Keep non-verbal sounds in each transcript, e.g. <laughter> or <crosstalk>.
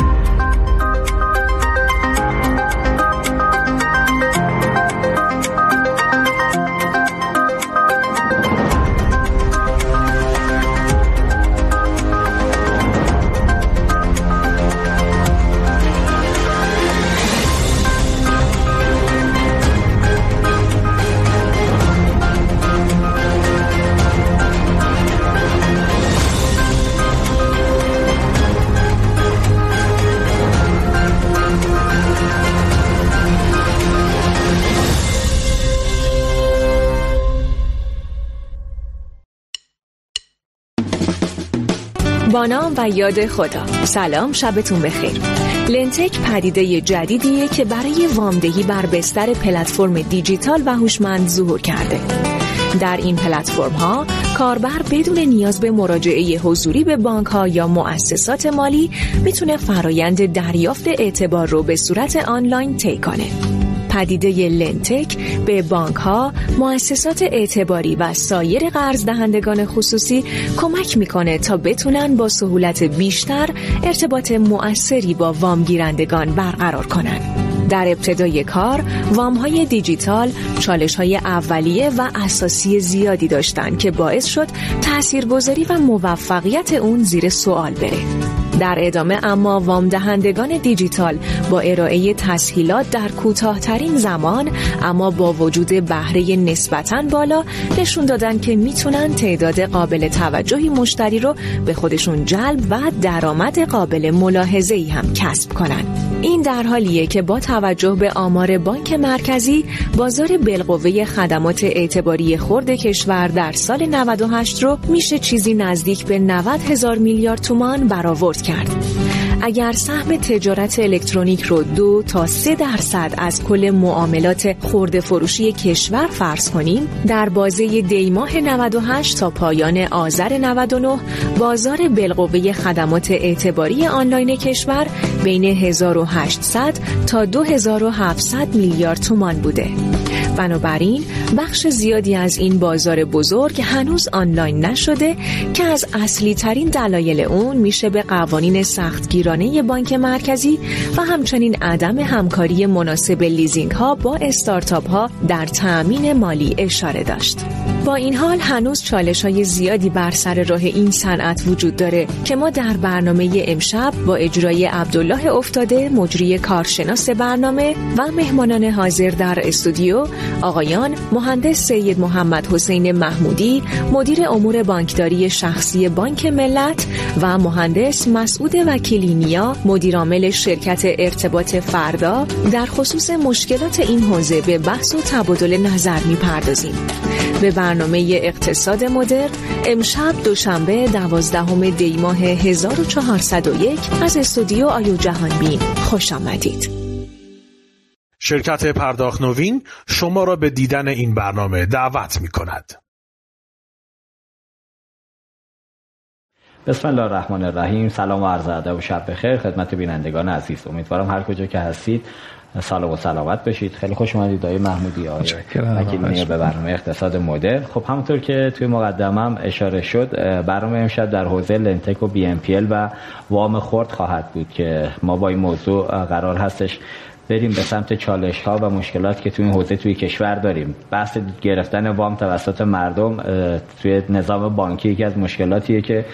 با نام یاد خدا. سلام شبتون بخیر. لنتک پدیده جدیدیه که برای وامدهی بر بستر پلتفرم دیجیتال و هوشمند ظهور کرده. در این پلتفرم ها کاربر بدون نیاز به مراجعه حضوری به بانک ها یا مؤسسات مالی می‌تونه فرایند دریافت اعتبار رو به صورت آنلاین طی کنه. پدیده لنتک به بانک ها، مؤسسات اعتباری و سایر قرض دهندگان خصوصی کمک می‌کنه تا بتونن با سهولت بیشتر ارتباط مؤثری با وامگیرندگان برقرار کنند. در ابتدای کار وام های دیجیتال چالش های اولیه و اساسی زیادی داشتند که باعث شد تاثیرگذاری و موفقیت اون زیر سوال بره. در ادامه اما وام دهندگان دیجیتال با ارائه تسهیلات در کوتاهترین زمان اما با وجود بهره نسبتا بالا نشون دادن که می‌تونن تعداد قابل توجهی مشتری رو به خودشون جلب و درآمد قابل ملاحظه ای هم کسب کنن. این در حالیه که با توجه به آمار بانک مرکزی بازار بالقوه خدمات اعتباری خرد کشور در سال 98 رو میشه چیزی نزدیک به 90 هزار میلیارد تومان برآورد کرد. اگر سهم تجارت الکترونیک رو دو تا سه درصد از کل معاملات خورده فروشی کشور فرض کنیم در بازه دیماه 98 تا پایان آذر 99 بازار بالقوه خدمات اعتباری آنلاین کشور بین 1800 تا 2700 میلیارد تومان بوده. بنابراین بخش زیادی از این بازار بزرگ هنوز آنلاین نشده که از اصلی ترین دلایل اون میشه به قوانین سختگیرانه بانک مرکزی و همچنین عدم همکاری مناسب لیزینگ ها با استارتاپ ها در تأمین مالی اشاره داشت. با این حال هنوز چالش های زیادی بر سر راه این صنعت وجود داره که ما در برنامه امشب با اجرای عبدالله افتاده مجری کارشناس برنامه و مهمانان حاضر در استودیو آقایان مهندس سید محمد حسین محمودی مدیر امور بانکداری شخصی بانک ملت و مهندس مسعود وکیلینیا مدیرعامل شرکت ارتباط فردا. در خصوص مشکلات این حوزه به بحث و تبادل نظر می‌پردازیم. به برنامه اقتصاد مدر امشب دوشنبه دوازدهم دی ماه 1401 از استودیو آیو جهان بین خوش آمدید. شرکت پرداخت نوین شما را به دیدن این برنامه دعوت می کند. بسم الله الرحمن الرحیم. سلام و عرض ادب و شب بخیر. خدمت بینندگان عزیز. امیدوارم هر کجا که هستید سلام و سلامت بشید. خیلی خوش اومدید آقای محمودی آقای به برنامه اقتصاد مدر خب همونطور که توی مقدمم اشاره شد برنامه امشب در حوزه لنتک و بی ام پی و وام خورد خواهد بود که ما با این موضوع قرار هستش بریم به سمت چالش ها و مشکلات که توی این حوزه توی کشور داریم. بحث گرفتن وام توسط مردم توی نظام بانکی یکی از مشکلاتیه که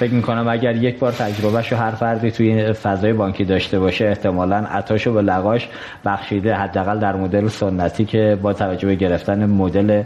فکر می‌کنم اگر یک بار تجربهش رو هر فردی توی فضای بانکی داشته باشه احتمالا عطاش به لقاش بخشیده حداقل در مدل سنتی که با توجه به گرفتن مدل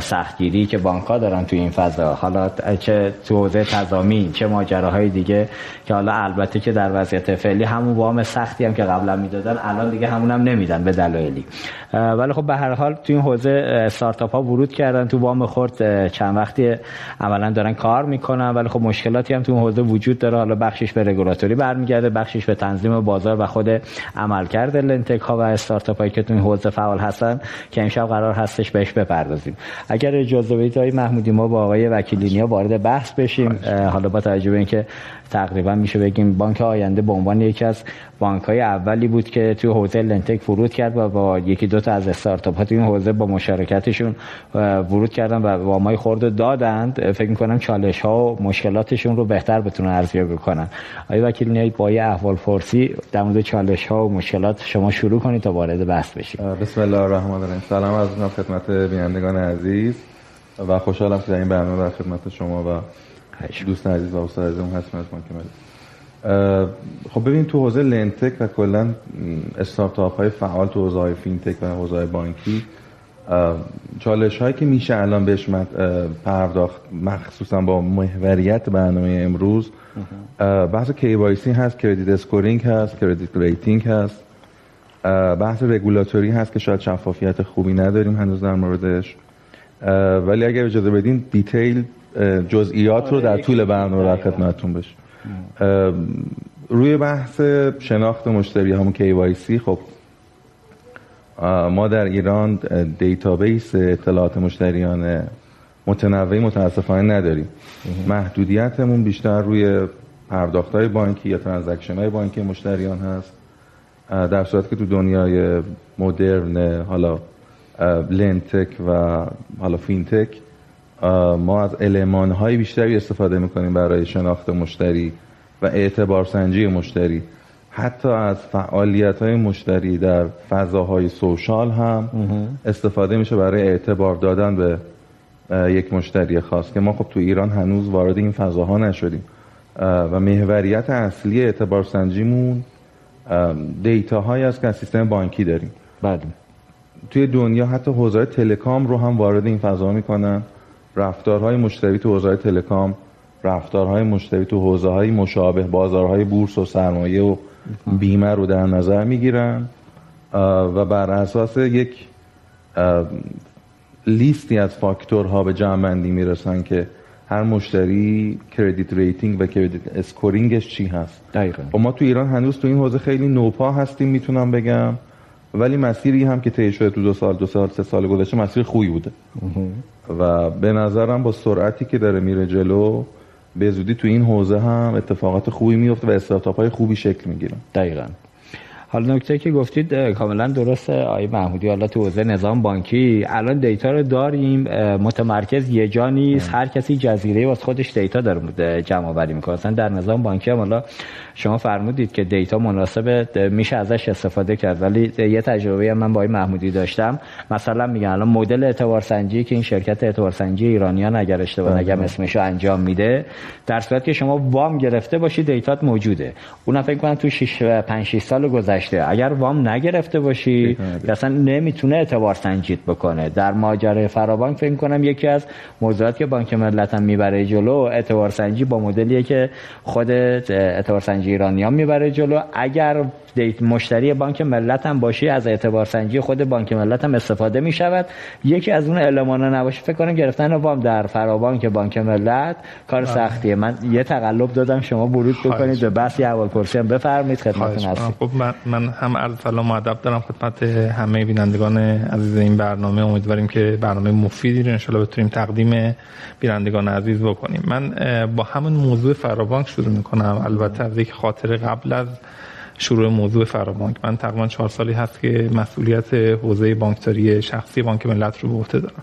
سختگیری که بانک ها دارن توی این فضا. حالا چه تو حوزه تضامین چه ماجراهای دیگه که حالا البته که در وضعیت فعلی همون وام سختی هم که قبلا می‌دادن الان دیگه همون هم نمیدن به دلایلی. ولی خب به هر حال توی این حوزه استارتاپ ها ورود کردن تو وام خورد چند وقتی عملا دارن کار می‌کنن ولی خب مشکلاتی هم تو اون حوزه وجود داره. حالا بخشش به رگولاتوری برمیگرده بخشش به تنظیم بازار و خود عملکرد لنتک ها و استارتاپ هایی که تو این حوزه فعال هستن که امشب قرار هستش بهش بپردازیم. اگر اجازه بدید آقای محمودی ما با آقای وکیلینیا وارد بحث بشیم. حالا با توجه به اینکه تقریبا میشه بگیم بانک آینده به عنوان یکی از بانک های اولی بود که توی حوزه لنتک ورود کرد و با یکی دو تا از استارتاپ ها توی این حوزه با مشارکتشون ورود کردن و وامای خورد دادند. فکر می‌کنم چالش ها و مشکلات خودشون رو بهتر بتونن ارزیابی کنن. آیا وکیل میایید با یه احوال پرسی در مورد چالش ها و مشکلات شما شروع کنید تا وارد بحث بشید. بسم الله الرحمن الرحیم. سلام از خدمت بینندگان عزیز. و خوشحالم که در این برنامه در خدمت شما و دوست عزیز و استاد عزیزم هستم از خب ببین تو حوزه لنتک و کلا استارتاپ های فعال تو حوزه های فینتک و حوزه بانکی چالش هایی که میشه الان بهش پرداخت مخصوصا با محوریت برنامه امروز بحث KYC هست credit scoring هست credit rating هست بحث رگولاتوری هست که شاید شفافیت خوبی نداریم هنوز در موردش ولی اگر اجازه بدین detail جزئیات رو در طول برنامه در خدمتتون بشه. روی بحث شناخت مشتری همون KYC خب ما در ایران database اطلاعات مشتریان متنوعی متاسفانه نداریم. محدودیتمون بیشتر روی پرداخت های بانکی یا transaction های بانکی مشتریان هست. در صورت که تو دنیای مدرن حالا lendtech و حالا fintech ما از المان های بیشتری استفاده می‌کنیم برای شناخت مشتری و اعتبار سنجی مشتری. حتی از فعالیت های مشتری در فضاهای سوشال هم استفاده میشه برای اعتبار دادن به یک مشتری خاص که ما خب تو ایران هنوز وارد این فضاها نشدیم. و محوریت اصلی اعتبار سنجیمون دیتا هایی است که از سیستم بانکی داریم. بعد توی دنیا حتی حوزه تلکام رو هم وارد این فضا می‌کنن. رفتارهای مشتری تو حوزه تلکام رفتارهای مشتری تو حوزه های مشابه بازارهای بورس و سرمایه و بیمه رو در نظر می‌گیرن و بر اساس یک لیستی از فاکتورها به جمع بندی می‌رسن که هر مشتری credit rating و credit scoring ش چی هست. دقیقا. و خب ما تو ایران هنوز تو این حوزه خیلی نوپا هستیم می‌تونم بگم. ولی مسیری هم که طی شده تو دو سال دو سال سه سال گذشته مسیر خوبی بوده. و به نظرم با سرعتی که داره میره جلو به زودی تو این حوزه هم اتفاقات خوبی میفته و استارتاپ های خوبی شکل می‌گیرن دقیقا. حالا نکته که گفتید کاملا درسته. آقای محمودی حالا تو حوزه نظام بانکی الان دیتا رو داریم. متمرکز یه جا نیست. هر کسی جزیره واسه خودش دیتا داره جمع آوری می‌کنه. مثلا در نظام بانکی هم حالا شما فرمودید که دیتا مناسب میشه ازش استفاده کرد. ولی یه تجربه هم من با آقای محمودی داشتم. مثلا میگن الان مدل اعتبار سنجی که این شرکت اعتبار سنجی ایرانیان اگر اشتباه بله. نگم اسمشو انجام میده در صورتی که شما وام گرفته باشی دیتات موجوده. اونم فکر کنم تو 6 5 6 سال گذشته اگر وام نگرفته باشی اصلا نمی‌تونه اعتبار سنجیت بکنه. در ماجرای فرابانک فکر کنم یکی از موضوعاتی که بانک ملت هم می‌بره جلو اعتبار سنجی با مدلیه که خود اعتبار سنجی ایرانیان می‌بره جلو. اگر دیت مشتری بانک ملت هم باشی از اعتبار سنجی خود بانک ملت هم استفاده می شود یکی از اون المان نباشه فکر کنم گرفتن وام در فرابانک بانک ملت. کار بله. سختیه. من یه تقلب دادم شما ورود بکنید به بحث اول پرسی هم. بفرمایید خدمتتون هستم. خب من, من هم عرض سلام و ادب دارم خدمت همه بینندگان عزیز این برنامه. امیدواریم که برنامه مفیدی رو ان بتونیم تقدیم بینندگان عزیز بکنیم. من با همون موضوع فرابانک شروع می‌کنم. البته از یک خاطر قبل از شروع موضوع فرابانک من تقریبا چهار سالی هست که مسئولیت حوزه بانکداری شخصی بانک ملت رو به عهده دارم.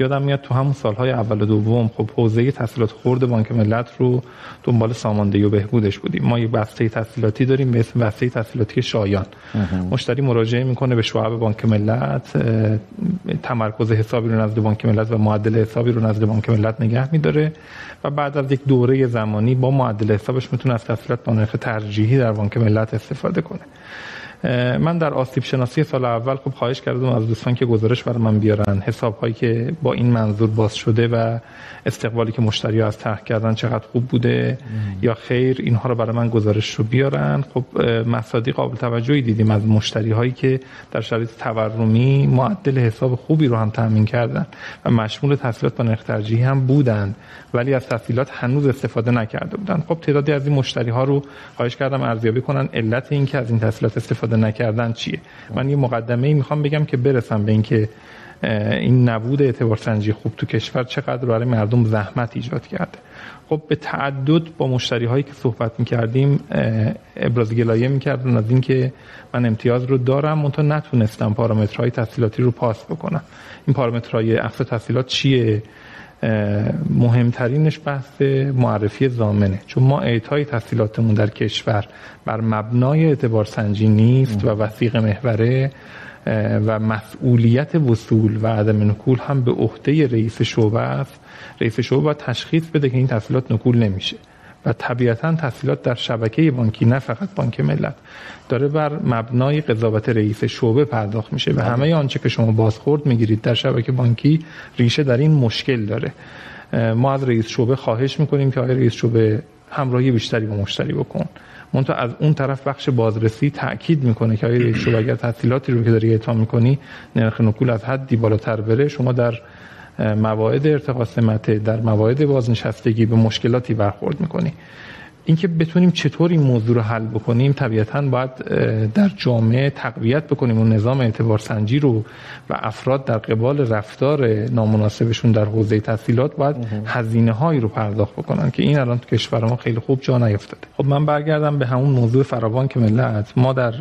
یادم میاد تو همون سالهای اول و دوم خب حوزه تحصیلات خورد بانک ملت رو دنبال ساماندهی و بهبودش بودیم. ما یه بسته تحصیلاتی داریم به اسم بسته تحصیلاتی شایان. مشتری مراجعه می‌کنه به شعب بانک ملت تمرکز حسابی رو نزد بانک ملت و معدل حسابی رو نزد بانک ملت نگه میداره و بعد از یک دوره زمانی با معدل حسابش می‌تونه از تحصیلات با نرخ ترجیحی در بانک ملت استفاده کنه. من در آسیب شناسی سال اول خب خواهش کردم از دوستان که گزارش برای من بیارن. حساب هایی که با این منظور باز شده و استقبالی که مشتری ها از طرح کردن چقدر خوب بوده یا خیر اینها رو برای من گزارش رو بیارن. خب مصادی قابل توجهی دیدیم از مشتری هایی که در شرایط تورمی معدل حساب خوبی رو هم تامین کردن و مشمول تحصیلات با نرخ ترجیحی هم بودند ولی از تحصیلات هنوز استفاده نکرده بودن. خب تعدادی از این مشتری ها رو خواهش کردم ارزیابی کنن علت این که از این تحصیلات استفاده نکردن چیه؟ من یه مقدمه ای می‌خوام بگم که برسم به اینکه این نبود اعتبار سنجی خوب تو کشور چقدر برای مردم زحمت ایجاد کرده. خب به تعدد با مشتری هایی که صحبت می‌کردیم ابراز گلایه می‌کردن از اینکه من امتیاز رو دارم منتها نتونستم پارامترهای تحصیلاتی رو پاس بکنم. این پارامترهای اقصا تحصیلات چیه؟ مهمترینش بحث معرفی زامنه. چون ما اعطای تحصیلاتمون در کشور بر مبنای اعتبار سنجی نیست و وسیق محوره و مسئولیت وصول و عدم نکول هم به عهده رئیس شعبه است. رئیس شعبه باید تشخیص بده که این تحصیلات نکول نمیشه. و طبیعتا تحصیلات در شبکه بانکی نه فقط بانک ملت. داره بر مبنای قضاوت رئیس شعبه پرداخت میشه و همه آنچه که شما بازخورد می‌گیرید در شبکه بانکی ریشه در این مشکل داره. ما از رئیس شعبه خواهش می‌کنیم که آقای رئیس شعبه همراهی بیشتری با مشتری بکن. منتها از اون طرف بخش بازرسی تاکید می‌کنه که آقای رئیس شعبه اگر تحصیلاتی رو که داری اعطا می‌کنی نرخ نکول از حدی بالاتر بره شما در مواعد ارتقا سمته در مواعد بازنشستگی به مشکلاتی برخورد می‌کنی. اینکه بتونیم چطور این موضوع رو حل بکنیم طبیعتا باید در جامعه تقویت بکنیم اون نظام اعتبار سنجی رو و افراد در قبال رفتار نامناسبشون در حوزه تحصیلات باید هزینه هایی رو پرداخت بکنن که این الان تو کشور ما خیلی خوب جا نیفتاده. خب من برگردم به همون موضوع فراوان که ملت ما در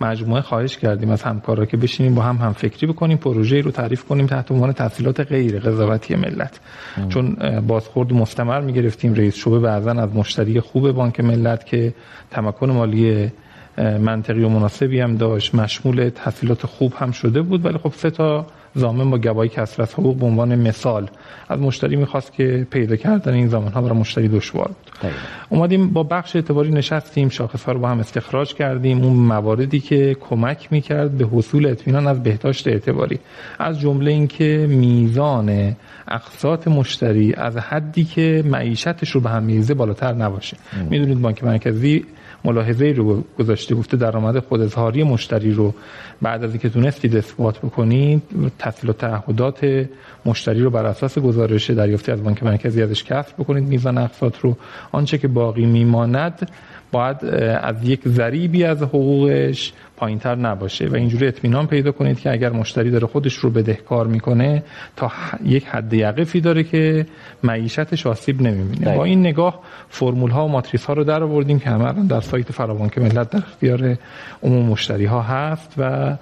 مجموعه خواهش کردیم از همکارا که بشینیم با هم هم فکری بکنیم پروژه رو تعریف کنیم تحت عنوان تحصیلات غیر قضاوتی ملت ام. چون بازخورد مستمر می‌گرفتیم رئیس شعبه بعضا از مشتری خوب بانک ملت که تمکن مالی منطقی و مناسبی هم داشت مشمول تحصیلات خوب هم شده بود ولی خب سه تا زامن با گواهی کسرت حقوق به عنوان مثال از مشتری می‌خواست که پیدا کردن این زمان ها برای مشتری دشوار بود. اومدیم با بخش اعتباری نشستیم شاخص ها رو با هم استخراج کردیم. اون مواردی که کمک می‌کرد به حصول اطمینان از بهداشت اعتباری. از جمله اینکه میزان اقساط مشتری از حدی که معیشتش رو به هم میریزه بالاتر نباشه. می‌دونید بانک مرکزی ملاحظه رو گذاشته گفته درآمد خود اظهاری مشتری رو بعد از اینکه تونستید اثبات بکنید تحصیل و تعهدات مشتری رو بر اساس گزارش دریافتی از بانک مرکزی ازش کسب بکنید میزان اقساط رو. آنچه که باقی میماند باید از یک ذریبی از حقوقش پایینتر نباشه و اینجوری اطمینان پیدا کنید که اگر مشتری داره خودش رو بدهکار می‌کنه تا یک حد یقفی داره که معیشتش آسیب نمی‌بینه. با این نگاه فرمول ها و ماتریس ها رو در آوردیم که همه در سایت فراوانک ملت در اختیار عموم مشتری ها هست و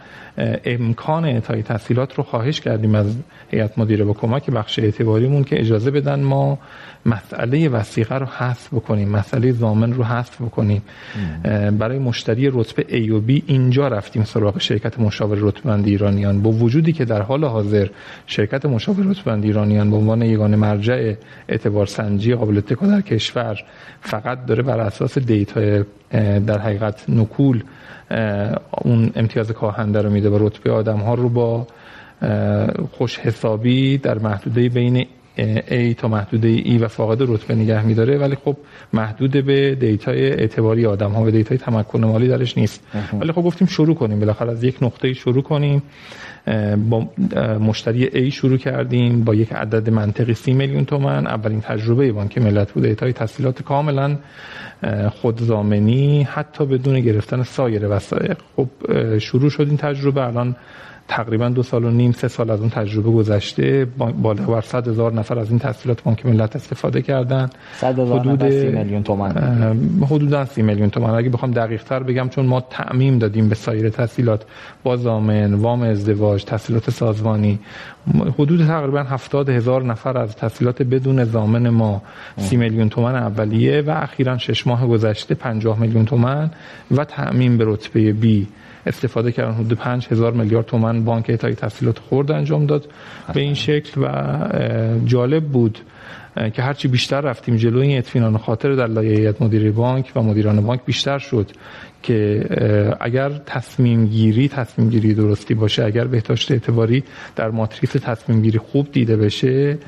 امکان اعطای تحصیلات رو خواهش کردیم از هیئت مدیره با کمک بخش اعتباریمون که اجازه بدن ما مسئله وسیقه رو حذف بکنیم مسئله زامن رو حذف بکنیم. برای مشتری رتبه A و B اینجا رفتیم سراغ شرکت مشاور رتبه‌بندی ایرانیان. با وجودی که در حال حاضر شرکت مشاور رتبه‌بندی ایرانیان به عنوان یگانه مرجع اعتبار سنجی قابل اتکا در کشور فقط داره بر اساس دیتا در حقیقت نکول اون امتیاز کاهنده رو میده و رتبه آدم ها رو با خوش حسابی در محدوده بین A تا محدوده E و فاقد رتبه نگه میداره. ولی خب محدود به دیتای اعتباری آدم ها و دیتای تمکن مالی درش نیست. ولی خب گفتیم شروع کنیم. بالاخره از یک نقطه شروع کنیم. با مشتری A شروع کردیم با یک عدد منطقی سی میلیون تومن اولین تجربه بانک ملت بود. اعطای تسهیلات کاملا خودضامنی حتی بدون گرفتن سایر وثایق خب شروع شد این تجربه. الان تقریبا دو سال و نیم سه سال از اون تجربه گذشته. بالغ بر صد هزار نفر از این تسهیلات بانک ملت استفاده کردن. حدود سی میلیون تومان. حدودا سی میلیون تومان. اگه بخوام دقیق تر بگم چون ما تعمیم دادیم به سایر تسهیلات با زامن وام ازدواج تحصیلات سازمانی حدود تقریبا هفتاد هزار نفر از تحصیلات بدون زامن ما سی میلیون تومن اولیه و اخیرا شش ماه گذشته پنجاه میلیون تومن و تعمیم به رتبه بی استفاده کردن حدود 5000 میلیارد تومان بانک اعطای تسهیلات خورد انجام داد. به این شکل و جالب بود که هرچی بیشتر رفتیم جلو این اطمینان خاطر در لایه هیئت مدیره بانک و مدیران بانک بیشتر شد که اگر تصمیم گیری تصمیم گیری درستی باشه اگر بهداشت اعتباری در ماتریس تصمیم گیری خوب دیده بشه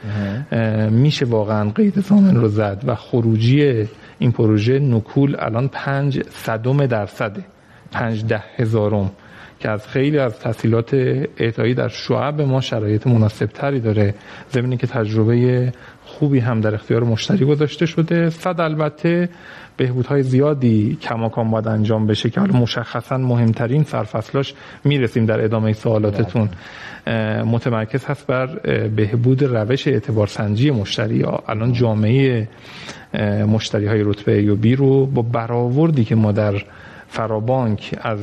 میشه واقعا قید زامن رو زد و خروجی این پروژه نکول الان پنج صدم درصده. پنج ده هزارم که از خیلی از تحصیلات اعطایی در شعب ما شرایط مناسب تری داره. زمینی که تجربه خوبی هم در اختیار مشتری گذاشته شده. صد البته بهبودهای زیادی کماکان باید انجام بشه که حالا مشخصا مهمترین سرفصلاش می‌رسیم در ادامه سوالاتتون. متمرکز هست بر بهبود روش اعتبار سنجی مشتری. الان جامعه مشتری های رتبه و بی رو با برآوردی که ما در فرابانک از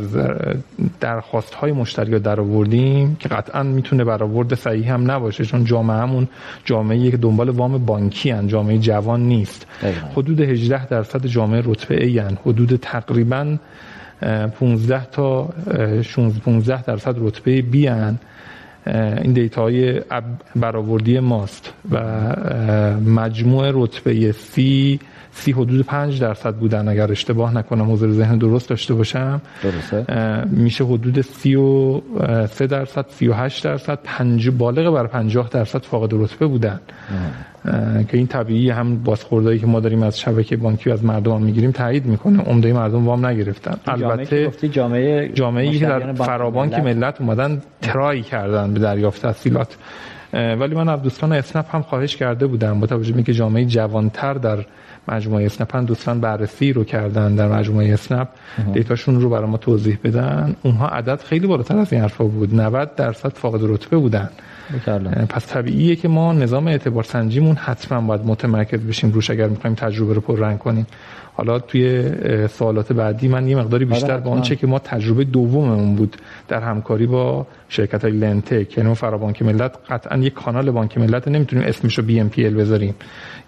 درخواست های مشتری در آوردیم که قطعا می‌تونه برآورد صحیح هم نباشه چون جامعه همون جامعه که دنبال وام بانکی هن جامعه جوان نیست حدود 18 درصد جامعه رتبه ای هن. حدود تقریبا 15 تا 15 درصد رتبه بی هن. این دیتا های برآوردی ماست و مجموع رتبه سی سی حدود 5 درصد بودن. اگر اشتباه نکنم حضور ذهن درست داشته باشم. درسته. میشه حدود 33 درصد 38 درصد پنج بالغ بر 50 درصد فاقد رتبه بودن. که این طبیعی هم بازخوردایی که ما داریم از شبکه بانکی و از مردم می‌گیریم تایید می‌کنه. عمده مردم وام نگرفتن. البته جامعه جامعه که در فرابانک ملت. اومدن ترای کردن به دریافت تحصیلات. ولی من از دوستان اسنپ هم خواهش کرده بودم با توجه به که جامعه جوانتر در مجموعه اسنپ هم دوستان بررسی رو کردن در مجموعه اسنپ. دیتاشون رو برای ما توضیح بدن. اونها عدد خیلی بالاتر از این حرفا بود. 90 درصد فاقد رتبه بودن. پس طبیعیه که ما نظام اعتبار سنجیمون حتما باید متمرکز بشیم روش اگر می‌خوایم تجربه رو پررنگ کنیم. حالا توی سوالات بعدی من یه مقداری بیشتر آره، به آنچه که ما تجربه دوممون بود در همکاری با شرکت های lendtech یعنی فرابانک ملت قطعا یک کانال بانک ملت نمی‌تونیم اسمش رو BNPL بذاریم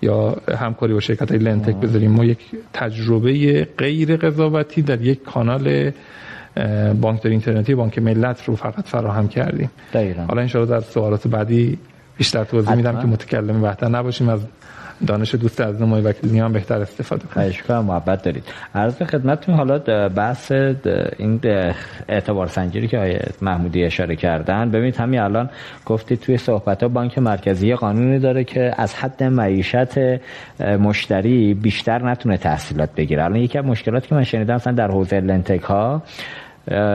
یا همکاری با شرکت های lendtech بذاریم. ما یک تجربه غیر قضاوتی در یک کانال بانک اینترنتی بانک ملت رو فقط فراهم کردیم. دقیقا. حالا ان در سوالات بعدی بیشتر توضیح میدم که متکلم بهتر نباشیم. از دانش دوست از نمای وکیلی هم بهتر استفاده کنید. خواهش کنم محبت دارید. عرض خدمتتون حالا بحث این اعتبار سنجی که آیه محمودی اشاره کردن. ببینید همین الان گفتید توی صحبت ها بانک مرکزی قانونی داره که از حد معیشت مشتری بیشتر نتونه تحصیلات بگیره. الان یکی از مشکلاتی که من شنیدم مثلا در حوزه لنتک ها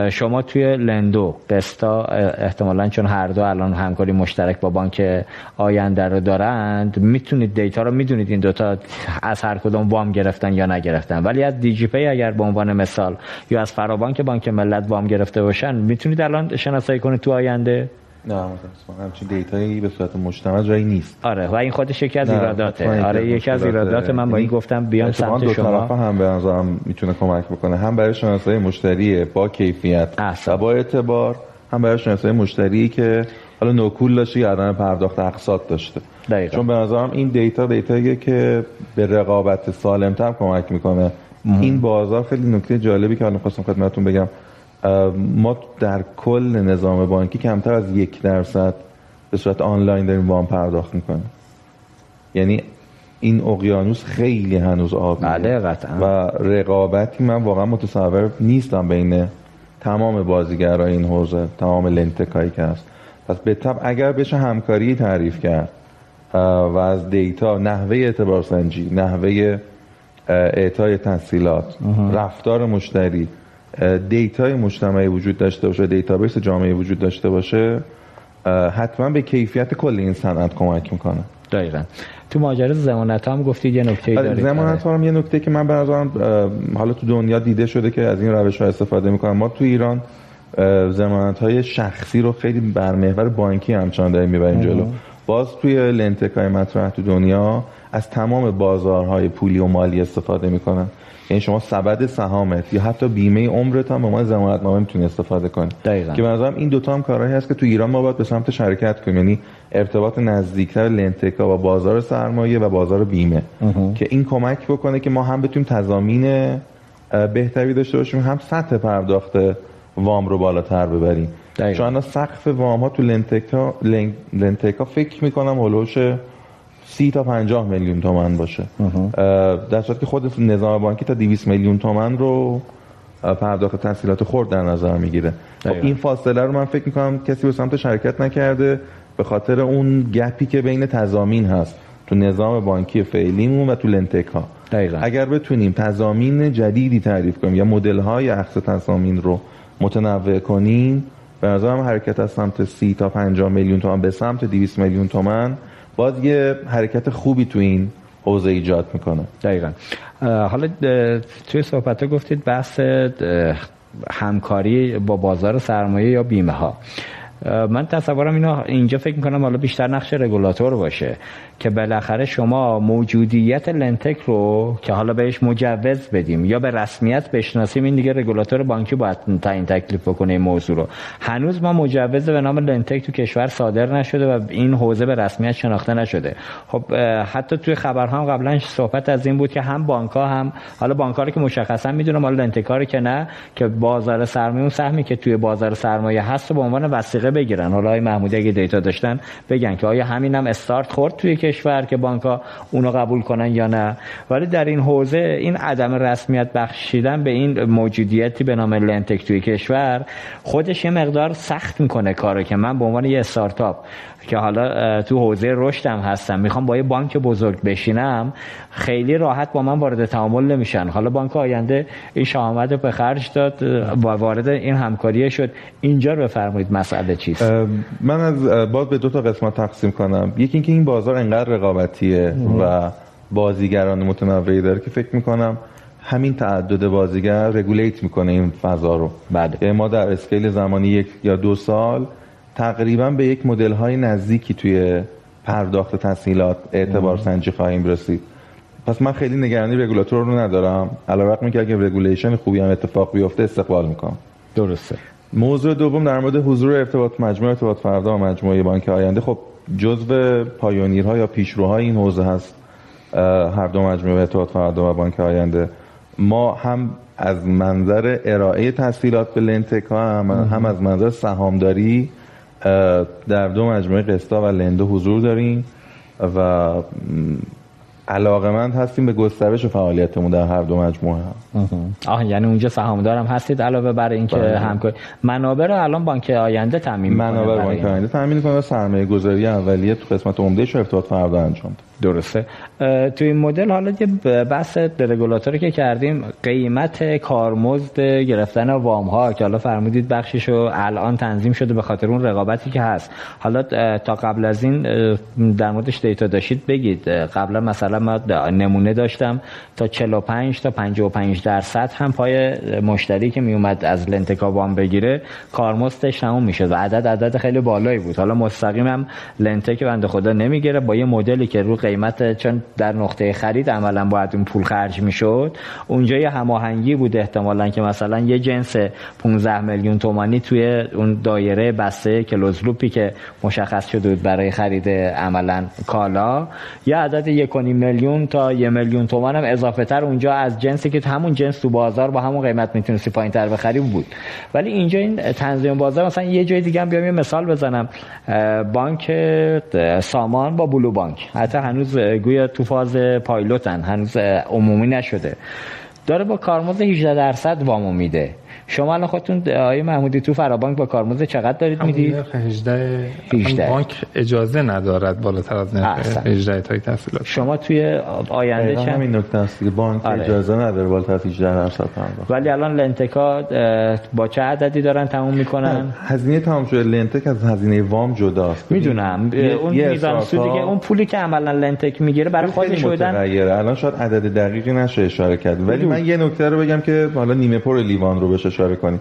شما توی لندو وستا احتمالا چون هر دو الان همکاری مشترک با بانک آینده رو دارند می‌تونید دیتا رو می‌دونید این دوتا از هر کدوم وام گرفتن یا نگرفتن. ولی از دیجی پی اگر به عنوان مثال یا از فرابانک بانک ملت وام گرفته باشن می‌تونید الان شناسایی کنید تو آینده؟ نه متاسفانه. همچین دیتایی به صورت مجتمع جایی نیست. آره و این خودش یکی از ایراداته. آره یکی از ایرادات من با این گفتم بیام سمت دو شما. طرف هم به نظرم می‌تونه کمک بکنه. هم برای شناسایی مشتری با کیفیت و با اعتبار هم برای شناسایی مشتری که حالا نوکول داشته یا عدم پرداخت اقساط داشته. دقیقا. چون به نظرم این دیتا دیتاییه که به رقابت سالمتر کمک می‌کنه. این بازار خیلی نکته جالبی که الان خواستم خدمتتون بگم. ما در کل نظام بانکی کمتر از یک درصد به صورت آنلاین داریم وام پرداخت می‌کنیم. یعنی این اقیانوس خیلی هنوز آبیه بله قطعا. و رقابتی من واقعا متصور نیستم بین تمام بازیگرای این حوزه تمام لندتکایی که هست. پس بالطبع اگر بشه همکاری تعریف کرد و از دیتا نحوه اعتبار سنجی نحوه اعطای تسهیلات رفتار مشتری دیتای مجتمعی وجود داشته باشه دیتابیس جامعه وجود داشته باشه حتما به کیفیت کل این صنعت کمک می‌کنه. دقیقا. تو ماجرا زمانت هم گفتید یه نکته آره، دارید. زمانت هم یه نکته که من به نظرم حالا تو دنیا دیده شده که از این روش ها استفاده می‌کنن. ما تو ایران زمانت های شخصی رو خیلی بر محور بانکی همچنان داریم می‌بریم جلو. باز توی لنتکای مطرح تو دنیا از تمام بازارهای پولی و مالی استفاده می‌کنن. یعنی شما سبد سهامت یا حتی بیمه عمرت هم به عنوان ضمانت نامه می‌تونی استفاده کنی. دقیقاً. که به این دوتا هم کارهایی هست که تو ایران ما باید به سمت شرکت کنیم. یعنی ارتباط نزدیکتر لنتکا با بازار سرمایه و بازار بیمه. که این کمک بکنه که ما هم بتونیم تضامین بهتری داشته باشیم هم سطح پرداخت وام رو بالاتر ببریم. چون سقف وام ها تو لنتکا لنتکا فکر می‌کنم هلوش سی تا 50 میلیون تومن باشه. در صورتی که خود نظام بانکی تا 200 میلیون تومن رو پرداخت تحصیلات خورد در نظر می‌گیره. خب این فاصله رو من فکر می‌کنم کسی به سمت شرکت نکرده به خاطر اون گپی که بین تضامین هست تو نظام بانکی فعلیمون و تو لنتک ها اگر بتونیم تضامین جدیدی تعریف کنیم یا مدل های اخذ تضامین رو متنوع کنیم به نظرم حرکت از سمت 30 تا 50 میلیون تومن به سمت 200 میلیون تومن باز یه حرکت خوبی تو این حوزه ایجاد می‌کنه. دقیقا. حالا توی صحبت گفتید بحث همکاری با بازار سرمایه یا بیمه ها من تصورم اینا اینجا فکر می‌کنم حالا بیشتر نقش رگولاتور باشه که بالاخره شما موجودیت لنتک رو که حالا بهش مجوز بدیم یا به رسمیت بشناسیم این دیگه رگولاتور بانکی باید تعیین تکلیف بکنه این موضوع رو. هنوز ما مجوز به نام لنتک تو کشور صادر نشده و این حوزه به رسمیت شناخته نشده. خب حتی توی خبرها هم قبلا صحبت از این بود که هم بانک ها هم حالا بانک ها رو که مشخصا می‌دونم حالا لنتکار که نه که بازار سرمایه اون سهمی که توی بازار سرمایه هست و به عنوان وسیقه بگیرن. حالا محمودی اگه دیتا داشتن بگن که آیا همین هم استارت خورد توی کشور که بانک ها اونو قبول کنن یا نه؟ ولی در این حوزه این عدم رسمیت بخشیدن به این موجودیتی به نام لنتک توی کشور خودش یه مقدار سخت می‌کنه کارو که من به عنوان یه استارتاپ که حالا تو حوزه رشدم هستم. می‌خوام با یه بانک بزرگ بشینم خیلی راحت با من وارد تعامل نمیشن. حالا بانک آینده این شامت رو به خرج داد و وارد این همکاریه شد. اینجا رو بفرمایید مسئله چیست؟ من از باز به دو تا قسمت تقسیم کنم. یکی اینکه این بازار انقدر رقابتیه و بازیگران متنوعی داره که فکر می‌کنم همین تعدد بازیگر رگولیت می‌کنه این فضا رو. بعد ما در اسکیل زمانی یک یا دو سال تقریبا به یک مدل های نزدیکی توی پرداخت تسهیلات اعتبار سنجی خواهیم رسید. پس من خیلی نگرانی رگولاتور رو ندارم. علاوه بر اگه regulation خوبی هم اتفاق بیفته استقبال می‌کنم. درسته. موضوع دوم در مورد حضور ارتباط مجموعه ارتباط فردا و مجموعه بانک آینده. خب جزو pioneer ها یا پیشروهای این حوزه هست هر دو مجموعه ارتباط فردا و بانک آینده. ما هم از منظر ارائه تسهیلات به لندتک هم, هم از منظر سهامداری در دو مجموعه قسطا و لندو حضور داریم و علاقمند هستیم به گسترش فعالیتمون در هر دو مجموعه آه یعنی اونجا سهامدارم هستید علاوه بر اینکه بله. همکاری منابع رو الان بانک آینده تامین می‌کنه منابع بانک آینده تامین می‌کنه و سرمایه گذاری اولیه تو قسمت عمدهش ارتباط فردا انجام درسته. تو این مدل حالا یه بحث رگولاتوری که کردیم قیمت کارمزد گرفتن وام ها که حالا فرمودید بخشیشو الان تنظیم شده به خاطر اون رقابتی که هست. حالا تا قبل از این در موردش دیتا داشتید بگید قبلا مثلا ما نمونه داشتم تا 45 تا 55 درصد هم پای مشتری که می اومد از لنتکا وام بگیره کارمزدش تموم می‌شد و عدد عدد خیلی بالایی بود. حالا مستقیم هم لنتک بنده خدا نمی‌گیره. با یه مدلی که رو قیمت چون در نقطه خرید عملا باید اون پول خرج می‌شد اونجا یه هماهنگی بود احتمالا که مثلا یه جنس 15 میلیون تومانی توی اون دایره بسته کلوز که مشخص شده بود برای خرید عملا کالا. یه عدد 1.5 میلیون تا یه میلیون تومان هم اضافه تر اونجا از جنسی که همون جنس تو بازار با همون قیمت می‌تونستی پایین تر بخری بود. ولی اینجا این تنظیم بازار مثلا یه جای دیگه هم بیام یه مثال بزنم. بانک سامان با بلو بانک. حتی هنوز گویا تو فاز پایلوتن. هنوز عمومی نشده. داره با کارمزد 18 درصد وامو میده. شما الان خودتون آقای محمودی تو فرابانک با کارمزد چقدر دارید می‌دید؟ 18 18 بانک اجازه ندارد بالاتر از نرخ 18 تای تسهیلات شما توی آینده چند همین نکته است که بانک آره. اجازه نداره بالاتر از 18 درصد ولی الان لنتکا با چه عددی دارن تموم می‌کنن؟ هزینه تمام شده. لنتک از هزینه وام جداست. می‌دونم. اون میزان سودی که اون پولی که عملا لنتک می‌گیره برای خودش شدن الان شاید عدد دقیقی نشه اشاره کرد. ولی من یه نکته رو بگم که حالا نیمه پر لیوان رو بهش اشاره کنیم.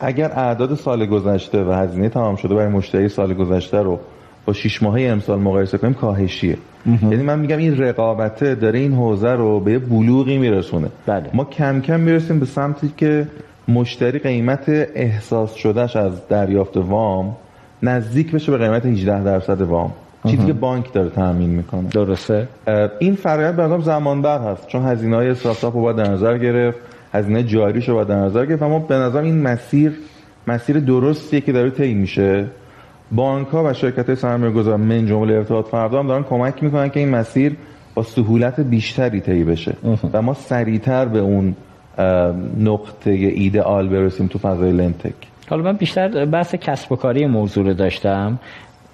اگر اعداد سال گذشته و هزینه تمام شده برای مشتری سال گذشته رو با شش ماهه امسال مقایسه کنیم کاهشیه. یعنی من میگم این رقابته داره این حوزه رو به یه بلوغی میرسونه. بله. ما کم کم می‌رسیم به سمتی که مشتری قیمت احساس شدهش از دریافت وام نزدیک بشه به قیمت 18 درصد وام. چیزی که بانک داره تامین می‌کنه. درسته. این فرآیند به زمان بر هست چون هزینه های استارتاپ رو باید در نظر گرفت. هزینه جاریش رو باید در نظر گرفت. اما به نظر این مسیر مسیر درستیه که داره طی میشه. بانک ها و شرکت سرمایه گذار من جمله ارتباط فردا هم دارن کمک می‌کنن که این مسیر با سهولت بیشتری طی بشه. و ما سریعتر به اون نقطه ایدئال برسیم تو فضای لنتک. حالا من بیشتر بحث کسب و کاری موضوع رو داشتم.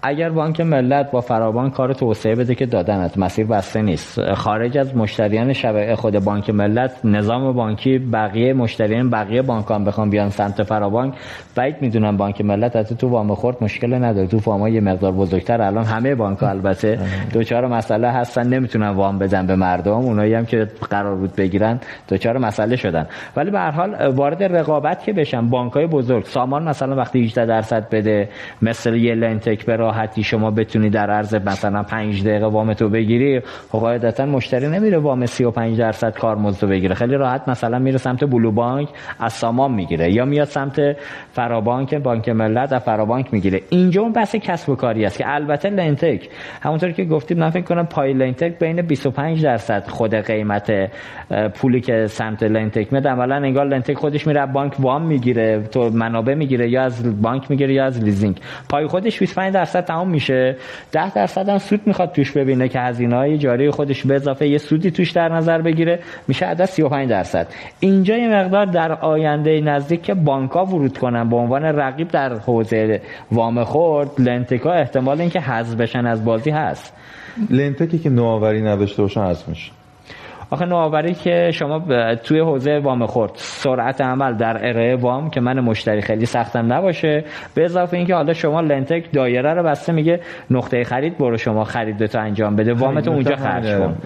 اگر بانک ملت با فرابانک کار توسعه بده که دادنت مسیر بسته نیست. خارج از مشتریان شبکه خود بانک ملت نظام بانکی بقیه مشتریان بقیه بانک بخوام بیان سمت فرابانک بعید می‌دونم بانک ملت از تو وام خورد مشکل نداره. تو وام یه مقدار بزرگتر. الان همه بانک ها البته دوچار مسئله هستن. نمی‌تونن وام بدن به مردم. اونایی هم که قرار بود بگیرن دوچار مسئله شدن. ولی به هر حال وارد رقابت که بشن بانک های بزرگ سامان مثلا وقتی 18 درصد بده مثل یه لنتک راحتی شما بتونی در عرض مثلا 5 دقیقه وام تو بگیری خب قاعدتا مشتری نمیره وام 35 درصد کارمزد بگیره. خیلی راحت مثلا میره سمت بلو بانک از سامان می‌گیره یا میاد سمت فرابانک بانک ملت از فرابانک می‌گیره. اینجا اون بحث کسب و کاری است که البته لنتک همونطور که گفتید من فکر کنم پای لنتک بین 25 درصد خود قیمت پولی که سمت لندتک میاد. عملا انگار لندتک خودش میره بانک وام می‌گیره تو منابع می‌گیره یا از بانک می‌گیره یا از لیزینگ. پای خودش 25 درصد تمام میشه. 10 درصد هم سود می‌خواد توش ببینه که هزینه های جاری خودش به اضافه یه سودی توش در نظر بگیره. میشه عدد 35 درصد. اینجا یه مقدار در آینده نزدیک که بانک ها ورود کنن به عنوان رقیب در حوزه وام خرد لندتکا احتمال اینکه حذف بشن از بازی هست. لندتکی که نوآوری نداشته باشه حذف میشه. آخه نوآوری که شما توی حوزه وام خرد سرعت عمل در ارائه وام که من مشتری خیلی سختم نباشه. به اضافه اینکه حالا شما لندتک دایره رو بسته میگه نقطه خرید برو شما خریدتو انجام بده وامتو اونجا خرج کن.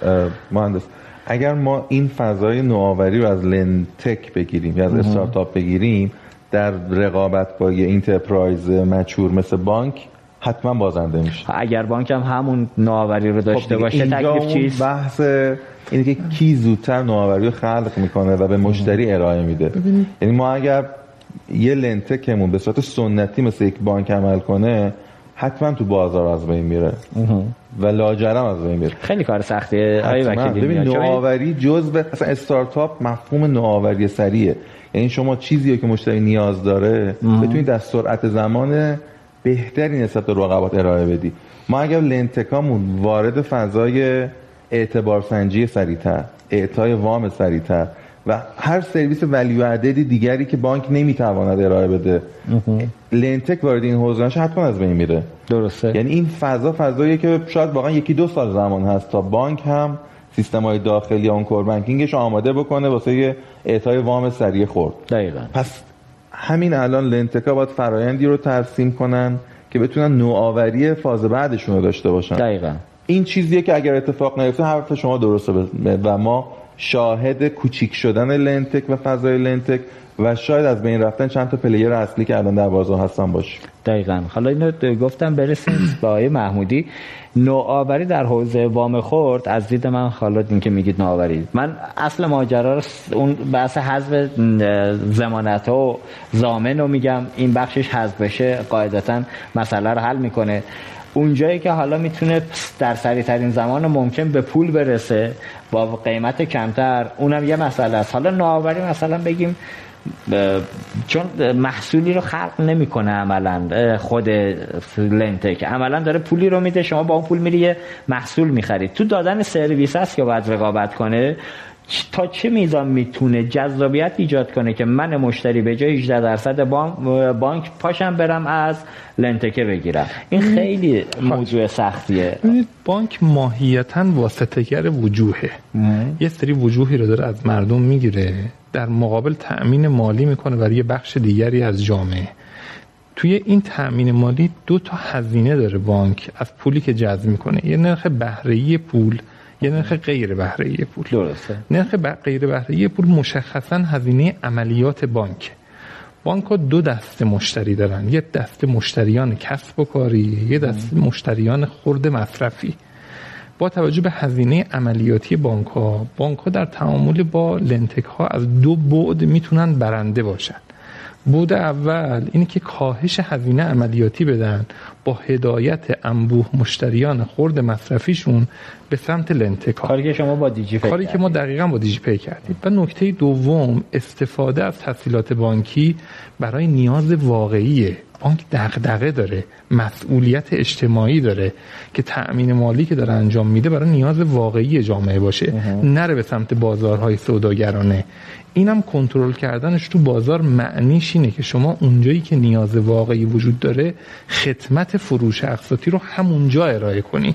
مهندس اگر ما این فضای نوآوری رو از لندتک بگیریم یا از استارتاپ بگیریم در رقابت با یه enterprise mature مثل بانک حتما بازنده میشه. اگر بانک هم همون نوآوری رو داشته خب باشه تکلیف چیست؟ بحث اینه که کی زودتر نوآوری رو خلق می‌کنه و به مشتری ارائه میده. یعنی ما اگر یه لنتکمون به صورت سنتی مثل یک بانک عمل کنه حتما تو بازار از بین میره. و لاجرم از بین میره. خیلی کار سختیه. ببین نوآوری جزء اصلا استارتاپ مفهوم نوآوری سریه یعنی شما چیزی که مشتری نیاز داره بتونید در سرعت زمان بهتری نسبت به رقبات ارائه بدی. ما اگر لنتکامون وارد فضای اعتبار سنجی سریعتر اعطای وام سریعتر و هر سرویس ولیو عددی دیگری که بانک نمی‌تواند ارائه بده لنتک وارد این حوزه نشه حتما از بین میره. درسته. یعنی این فضا فضاییه که شاید واقعا یکی دو سال زمان هست تا بانک هم سیستم های داخلی اون کور بانکینگش آماده بکنه واسه اعطای وام سریع خرد. دقیقا. پس همین الان لندتکا باید فرایندی رو ترسیم کنن که بتونن نوآوری فاز بعدشون رو داشته باشن. دقیقا. این چیزیه که اگر اتفاق نیفته حرف شما درسته و ما شاهد کوچیک شدن لندتک و فضای لندتک و شاید از بین رفتن چند تا player اصلی که الان در بازار هستن باشه. دقیقا. حالا اینو گفتم برسیم به آقای محمودی. نوآوری در حوزه وام خرد از دید من حالا این که میگید نوآوری. من اصل ماجرا اون بحث حذف زمانت و زامن رو میگم. این بخشش حذف بشه قاعدتا مسئله رو حل می‌کنه. اونجایی که حالا می‌تونه در سریع ترین زمان ممکن به پول برسه با قیمت کمتر اونم یه مسئله است. حالا نوآوری مثلا بگیم چون محصولی رو خلق نمی‌کنه عملا خود لنتک. عملا داره پولی رو میده شما با اون پول میری یه محصول می‌خرید. تو دادن سرویس هست که باید رقابت کنه. تا چه میزان می‌تونه جذابیت ایجاد کنه که من مشتری به جای 18 درصد بانک پاشم برم از لنتکه بگیرم؟ این خیلی موضوع سختیه. بانک ماهیتا واسطگر وجوهه. یه سری وجوهی رو داره از مردم می‌گیره. در مقابل تأمین مالی می‌کنه برای بخش دیگری از جامعه. توی این تأمین مالی دو تا هزینه داره بانک از پولی که جذب می‌کنه. یه نرخ بهره‌ای پول یه نرخ غیر بهره‌ای پول. درسته. نرخ غیر بهره‌ای پول مشخصا هزینه عملیات بانک. بانک ها دو دسته مشتری دارن. یه دسته مشتریان کسب و کاری یه دسته مشتریان خرد مصرفی. با توجه به هزینه عملیاتی بانک ها بانک ها در تعامل با لنتک ها از دو بعد می‌تونن برنده باشن. بود اول اینه که کاهش هزینه عملیاتی بدن با هدایت انبوه مشتریان خرد مصرفیشون به سمت لنتک کاری که شما با دیجی کاری که ما دقیقا با دیجی پی کردیم. و نکته دوم استفاده از تسهیلات بانکی برای نیاز واقعی. بانک دغدغه داره مسئولیت اجتماعی داره که تأمین مالی که داره انجام میده برای نیاز واقعی جامعه باشه. نره به سمت بازارهای سوداگرانه. اینم کنترل کردنش تو بازار معنیش اینه که شما اونجایی که نیاز واقعی وجود داره خدمت فروش اقساطی رو همونجا ارائه کنی.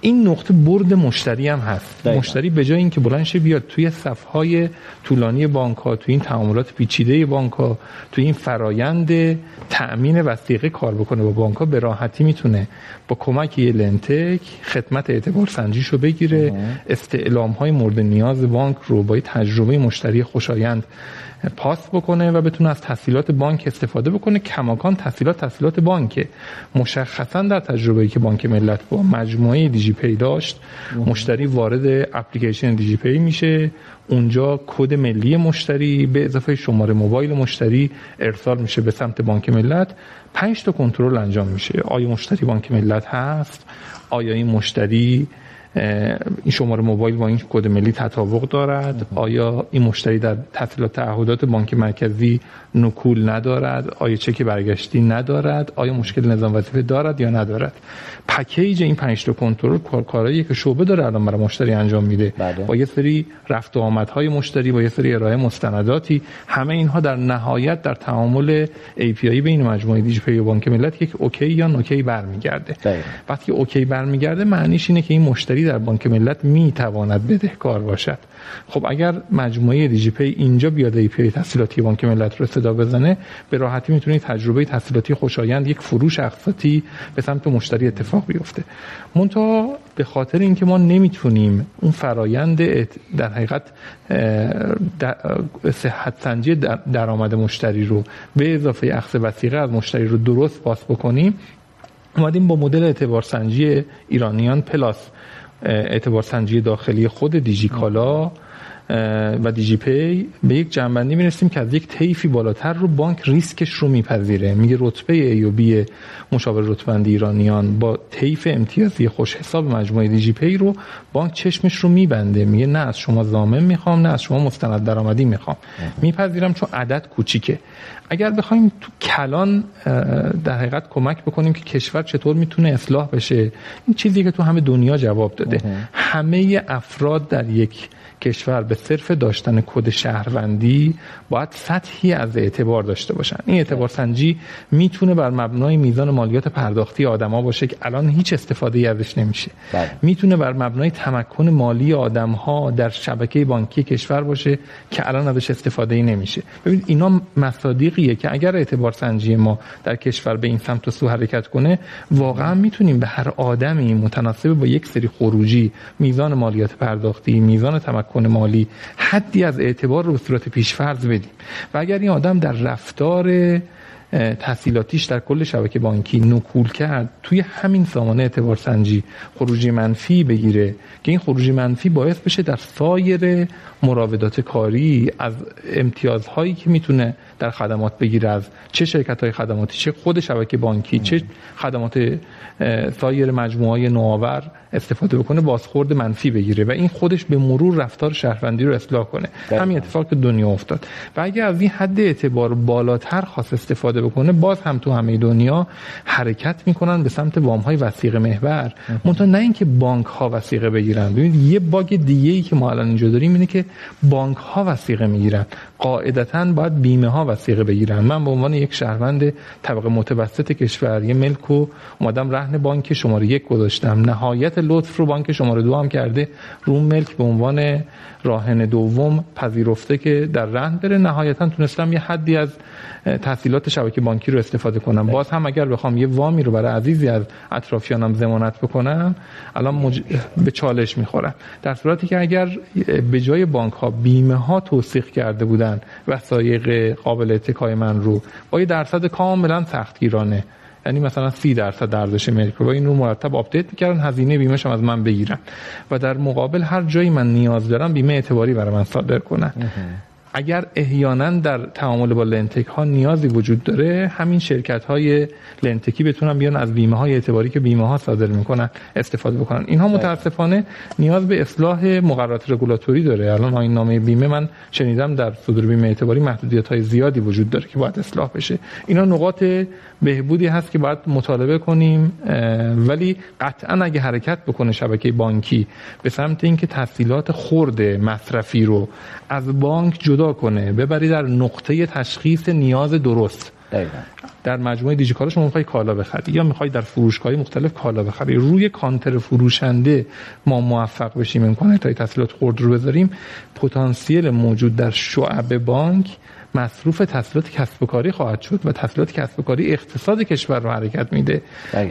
این نقطه برد مشتری هم هست. دقیقا. مشتری به جای اینکه بلند شه بیاد توی صفهای طولانی بانک ها توی این تعاملات پیچیده بانک ها توی این فرایند تأمین وثیقه کار بکنه با بانک ها به راحتی می‌تونه با کمک یه لنتک خدمت اعتبار سنجیش بگیره. استعلام های مورد نیاز بانک رو با تجربه مشتری خوشایند پاس بکنه و بتونه از تسهیلات بانک استفاده بکنه. کماکان تسهیلات تسهیلات بانکه. مشخصا در تجربه که بانک ملت با مجموعه دیجی پی داشت مشتری وارد اپلیکیشن دیجی پی میشه. اونجا کد ملی مشتری به اضافه شماره موبایل مشتری ارسال میشه به سمت بانک ملت. پنج تا کنترل انجام میشه. آیا مشتری بانک ملت هست؟ آیا این مشتری این شماره موبایل با این کد ملی تطابق دارد. آیا این مشتری در تسهیلات تعهدات بانک مرکزی نکول ندارد؟ آیا چک برگشتی ندارد؟ آیا مشکل نظام وظیفه دارد یا ندارد؟ پکیج این پنج تا کنترل کارهایی که شعبه داره الان برای مشتری انجام میده. بله. با یه سری رفت و آمدهای مشتری با یه سری ارائه مستنداتی. همه اینها در نهایت در تعامل API بین مجموعه دیجی پی و بانک ملت یک OK یا NOK برمیگرده. وقتی OK برمیگرده معنیش اینه که این مشتری در بانک ملت می‌تواند بدهکار باشد. خب اگر مجموعه دیجی پی اینجا بیاد API تسهیلاتی بانک ملت رو صدا بزنه به راحتی می‌تونید تجربه تسهیلاتی خوشایند یک فروش اقساطی به سمت مشتری اتفاق بیفته. منتها به خاطر اینکه ما نمی‌تونیم اون فرایند در حقیقت صحت سنجی درآمد مشتری رو به اضافه اخذ وثیقه از مشتری رو درست پاس بکنیم اومدیم با مدل اعتبار سنجی ایرانیان پلاس. اعتبار سنجی داخلی خود دیجیکالا و دیجی پی به یک جمع‌بندی می‌رسیم که از یک طیفی بالاتر رو بانک ریسکش رو میپذیره. میگه رتبه A و B مشاور رتبه‌بندی ایرانیان با طیف امتیازی خوش حساب مجموعه دیجی پی رو بانک چشمش رو میبنده. میگه نه از شما ضامن می‌خوام نه از شما مستند درآمدی می‌خوام. میپذیرم چون عدد کوچیکه. اگر بخوایم تو کلان در حقیقت کمک بکنیم که کشور چطور می‌تونه اصلاح بشه این چیزی که تو همه دنیا جواب داده. همه افراد در یک کشور به صرف داشتن کد شهروندی باید سطحی از اعتبار داشته باشن. این اعتبار سنجی می‌تونه بر مبنای میزان مالیات پرداختی آدما باشه که الان هیچ استفاده ای ازش نمیشه. بله. می‌تونه بر مبنای تمکن مالی آدم ها در شبکه بانکی کشور باشه که الان ازش استفاده ای نمیشه. ببینید اینا مصادیقیه که اگر اعتبار سنجی ما در کشور به این سمت و سو حرکت کنه واقعا می‌تونیم به هر آدمی متناسب با یک سری خروجی میزان مالیات پرداختی میزان تمکن تمکن مالی حدی از اعتبار رو به صورت پیشفرض بدیم. و اگر این آدم در رفتار تحصیلاتیش در کل شبکه بانکی نکول کرد توی همین سامانه اعتبار سنجی خروجی منفی بگیره که این خروجی منفی باعث بشه در سایر مراودات کاری از امتیازهایی که می‌تونه در خدمات بگیره از چه شرکت های خدماتی چه خود شبکه بانکی چه خدمات سایر مجموعه های نوآور استفاده بکنه بازخورد منفی بگیره و این خودش به مرور رفتار شهروندی رو اصلاح کنه. همین اتفاق که دنیا افتاد. و اگر از این حد اعتبار بالاتر خواست استفاده بکنه باز هم تو همه دنیا حرکت می‌کنن به سمت وام های وسیقه محور منتها نه اینکه بانک ها وسیقه بگیرن. ببینید یه باگ دیگه ای که ما الان اینجا داریم اینه که بانک ها وسیقه می‌گیرن. قاعدتا باید بیمه ها وسیقه بگیرن. من به عنوان یک شهروند طبقه متوسط کشور یه ملک و اومدم رهن بانک شماره یک گذاشتم. نهایت لطف رو بانک شماره دو هم کرده. رو ملک به عنوان راهن دوم پذیرفته که در رهن بره. نهایتا تونستم یه حدی از تحصیلات شبکه بانکی رو استفاده کنم. باز هم اگر بخوام یه وامی رو برای عزیزی از اطرافیانم ضمانت بکنم الان مج... به چالش می‌خورم. در صورتی که اگر به جای بانک ها بیمه ها توثیق کرده بودن وثایق قابل اتکای من رو با یه درصد کاملا سختگیرانه یعنی مثلا 30 درصد ارزش ملک رو این رو مرتب آپدیت می‌کردن هزینه بیمهشم از من بگیرن. و در مقابل هر جایی من نیاز دارم بیمه اعتباری برای من صادر کنن. اگر احیانا در تعامل با لندتک ها نیازی وجود داره همین شرکت های لنتکی بتونن بیان از بیمه های اعتباری که بیمه ها صادر می‌کنن استفاده بکنن. اینها بله. متاسفانه نیاز به اصلاح مقررات رگولاتوری داره. الان آیین نامه بیمه من شنیدم در صدور بیمه اعتباری محدودیت های زیادی وجود داره که باید اصلاح بشه. اینا نقاط بهبودی هست که باید مطالبه کنیم ولی قطعا اگه حرکت بکنه شبکه بانکی به سمت اینکه تحصیلات خرد مصرفی رو از بانک جدا کنه. ببری در نقطه تشخیص نیاز درست. در مجموعه دیجیکالا شما می‌خوای کالا بخری یا می‌خوای در فروشگاهی مختلف کالا بخری. روی کانتر فروشنده ما موفق بشیم. امکان تا تحصیلات خرد رو بذاریم. پتانسیل موجود در شعب بانک مصروف تحصیلات کسب و کاری خواهد شد و تحصیلات کسب و کاری اقتصاد کشور رو حرکت میده.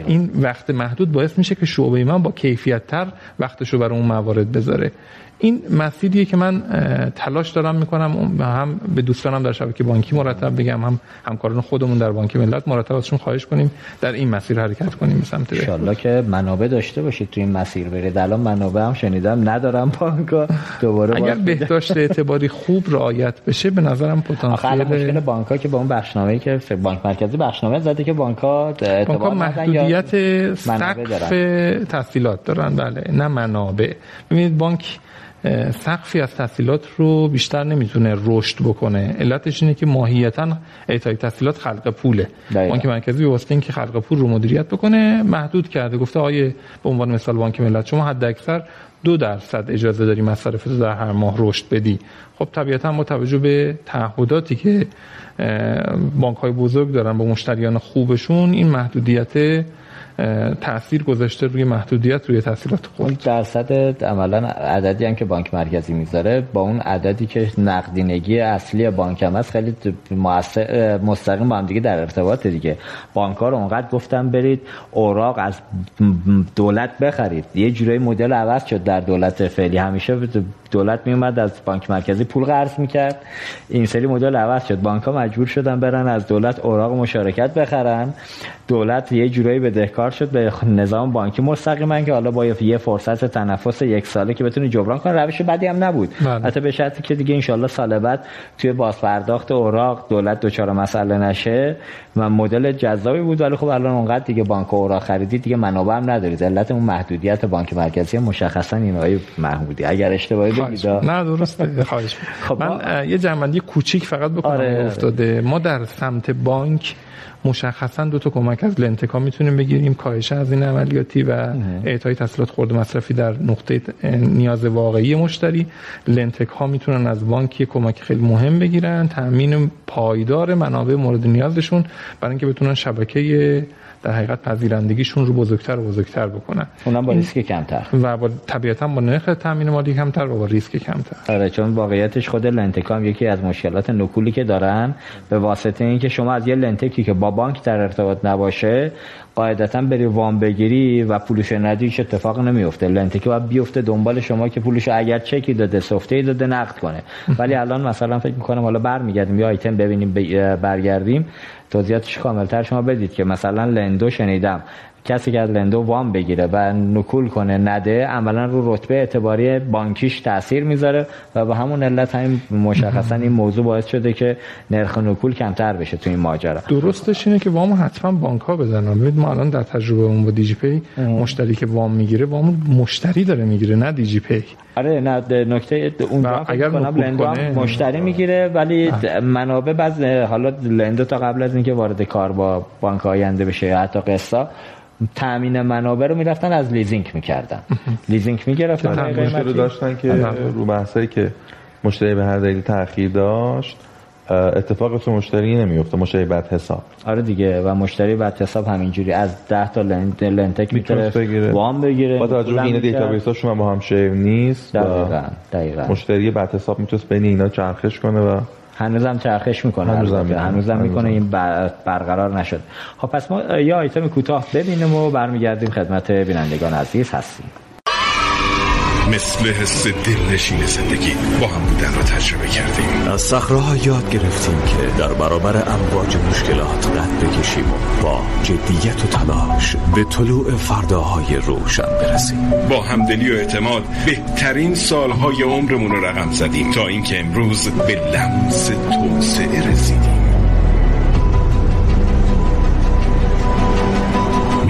این وقت محدود باعث میشه که شعبه من با کیفیت تر وقتش رو برای اون موارد بذاره. این مسیریه که من تلاش دارم می‌کنم. هم به دوستانم در شبکه بانکی مرتب بگم. هم همکاران خودمون در بانک ملت مرتب ازشون خواهش کنیم در این مسیر حرکت کنیم به سمت ان که منابع داشته باشید تو این مسیر برید الان منابع هم شنیدم ندارم بانکا دوباره اگر بهداشت اعتباری خوب رعایت بشه به نظرم پتانسیل مشکل بانکا که با اون بخشنامه‌ای که بانک مرکزی بخشنامه زده که بانکا بانکا محدودیت سقف تحصیلات دارن. بله نه منابع. ببینید بانک سقفی از تحصیلات رو بیشتر نمی‌تونه رشد بکنه. علتش اینه که ماهیتا اعطای تحصیلات خلق پوله. بانک مرکزی به واسطه اینکه خلق پول رو مدیریت بکنه محدود کرده. گفته آیه به عنوان مثال بانک ملت شما حد اکثر دو درصد اجازه داری مصارف در هر ماه رشد بدی. خب طبیعتا با توجه به تعهداتی که بانک های بزرگ دارن با مشتریان خوبشون این محدودیت تاثیر گذاشته روی محدودیت روی تحصیلات خود. اون درصد عملا عددی هم که بانک مرکزی می‌ذاره با اون عددی که نقدینگی اصلی بانک هم هست خیلی مستقیم با هم دیگه در ارتباط دیگه. بانک رو اونقدر گفتم برید اوراق از دولت بخرید. یه جورایی مدل عوض شد در دولت فعلی. همیشه دولت میومد از بانک مرکزی پول قرض می‌کرد. این سری مدل عوض شد. بانک ها مجبور شدن برن از دولت اوراق مشارکت بخرن. دولت یه جورایی بدهکار شد به نظام بانکی مستقیما که حالا با یه فرصت تنفس یک ساله که بتونه جبران کنه روش بدی هم نبود. بله. حتی به شرطی که دیگه انشالله سال بعد توی بازپرداخت اوراق دولت دچار مسئله نشه و مدل جذابی بود. ولی خب الان اونقدر دیگه بانک اوراق خریدید دیگه منابع هم ندارید علت اون محدودیت بانک مرکزی مشخصا این آقای محمودی اگر اشتباهی نه درست <laughs> خواهش خب من یه جنبندی کوچیک فقط بکنم آره. افتاده. ما در سمت بانک مشخصا دو تا کمک از لنتکا می‌تونیم بگیریم. کاهش از این عملیاتی و اعطای تحصیلات خورد مصرفی در نقطه نیاز واقعی مشتری. لندتک ها می‌تونن از بانک کمک خیلی مهم بگیرن. تامین پایدار منابع مورد نیازشون برای اینکه بتونن شبکه در حقیقت پذیرندگیشون رو بزرگتر و بزرگتر بکنن. اونم با ریسک کمتر. و با طبیعتا با نرخ تامین مالی کمتر و با ریسک کمتر. آره چون واقعیتش خود لندتکام یکی از مشکلات نکولی که دارن به واسطه اینکه شما از یه لندتکی که با بانک در ارتباط نباشه قاعدتا بری وام بگیری و پولش ندی هیچ اتفاق نمیفته لنتکی باید بیفته دنبال شما که پولش اگر چکی داده سفته داده نقد کنه. ولی الان مثلا فکر می‌کنم حالا برمیگردیم یا آیتم ببینیم برگردیم. توضیحاتش کاملتر شما بدید که مثلا لندو شنیدم. کسی که از لندو وام بگیره و نکول کنه نده عملا رو رتبه اعتباری بانکیش تاثیر می‌ذاره و به همون علت همین مشخصا این موضوع باعث شده که نرخ نکول کمتر بشه تو این ماجرا. درستش اینه که وام حتما بانک ها بدن ببینید ما الان در تجربه اون با دیجی پی مشتری که وام می‌گیره وام مشتری داره می‌گیره نه دیجی پی آره نه نکته اون اگر لندو هم مشتری می‌گیره ولی منابع بعض حالا لندو تا قبل از اینکه وارد کار با بانک آینده بشه حتی قصه تامین منابع رو می‌رفتن از لیزینگ می‌کردن. لیزینگ می‌گرفتن. رو داشتن که رو بحثایی که مشتری به هر دلیل تاخیر داشت اتفاق تو مشتری نمیفته مشتری بد حساب. آره دیگه و مشتری بد حساب همینجوری از 10 تا لند لندتک می‌تونه وام بگیره با توجه به این database شما با هم share نیست دقیقاً دقیقاً. مشتری بد حساب می‌تونه بین اینا چرخش کنه و هنوزم چرخش می‌کنه. هنوزم, هنوزم می‌کنه. این برقرار نشد. خب پس ما یه آیتم کوتاه ببینیم و برمیگردیم خدمت بینندگان عزیز. هستیم. مثل حس دلنشین زندگی با هم بودن رو تجربه کردیم. از صخره یاد گرفتیم که در برابر امواج مشکلات قد بکشیم و با جدیت و تلاش به طلوع فرداهای روشن برسیم. با همدلی و اعتماد بهترین سالهای عمرمون رو رقم زدیم تا اینکه امروز به لمس توسعه رسیدیم.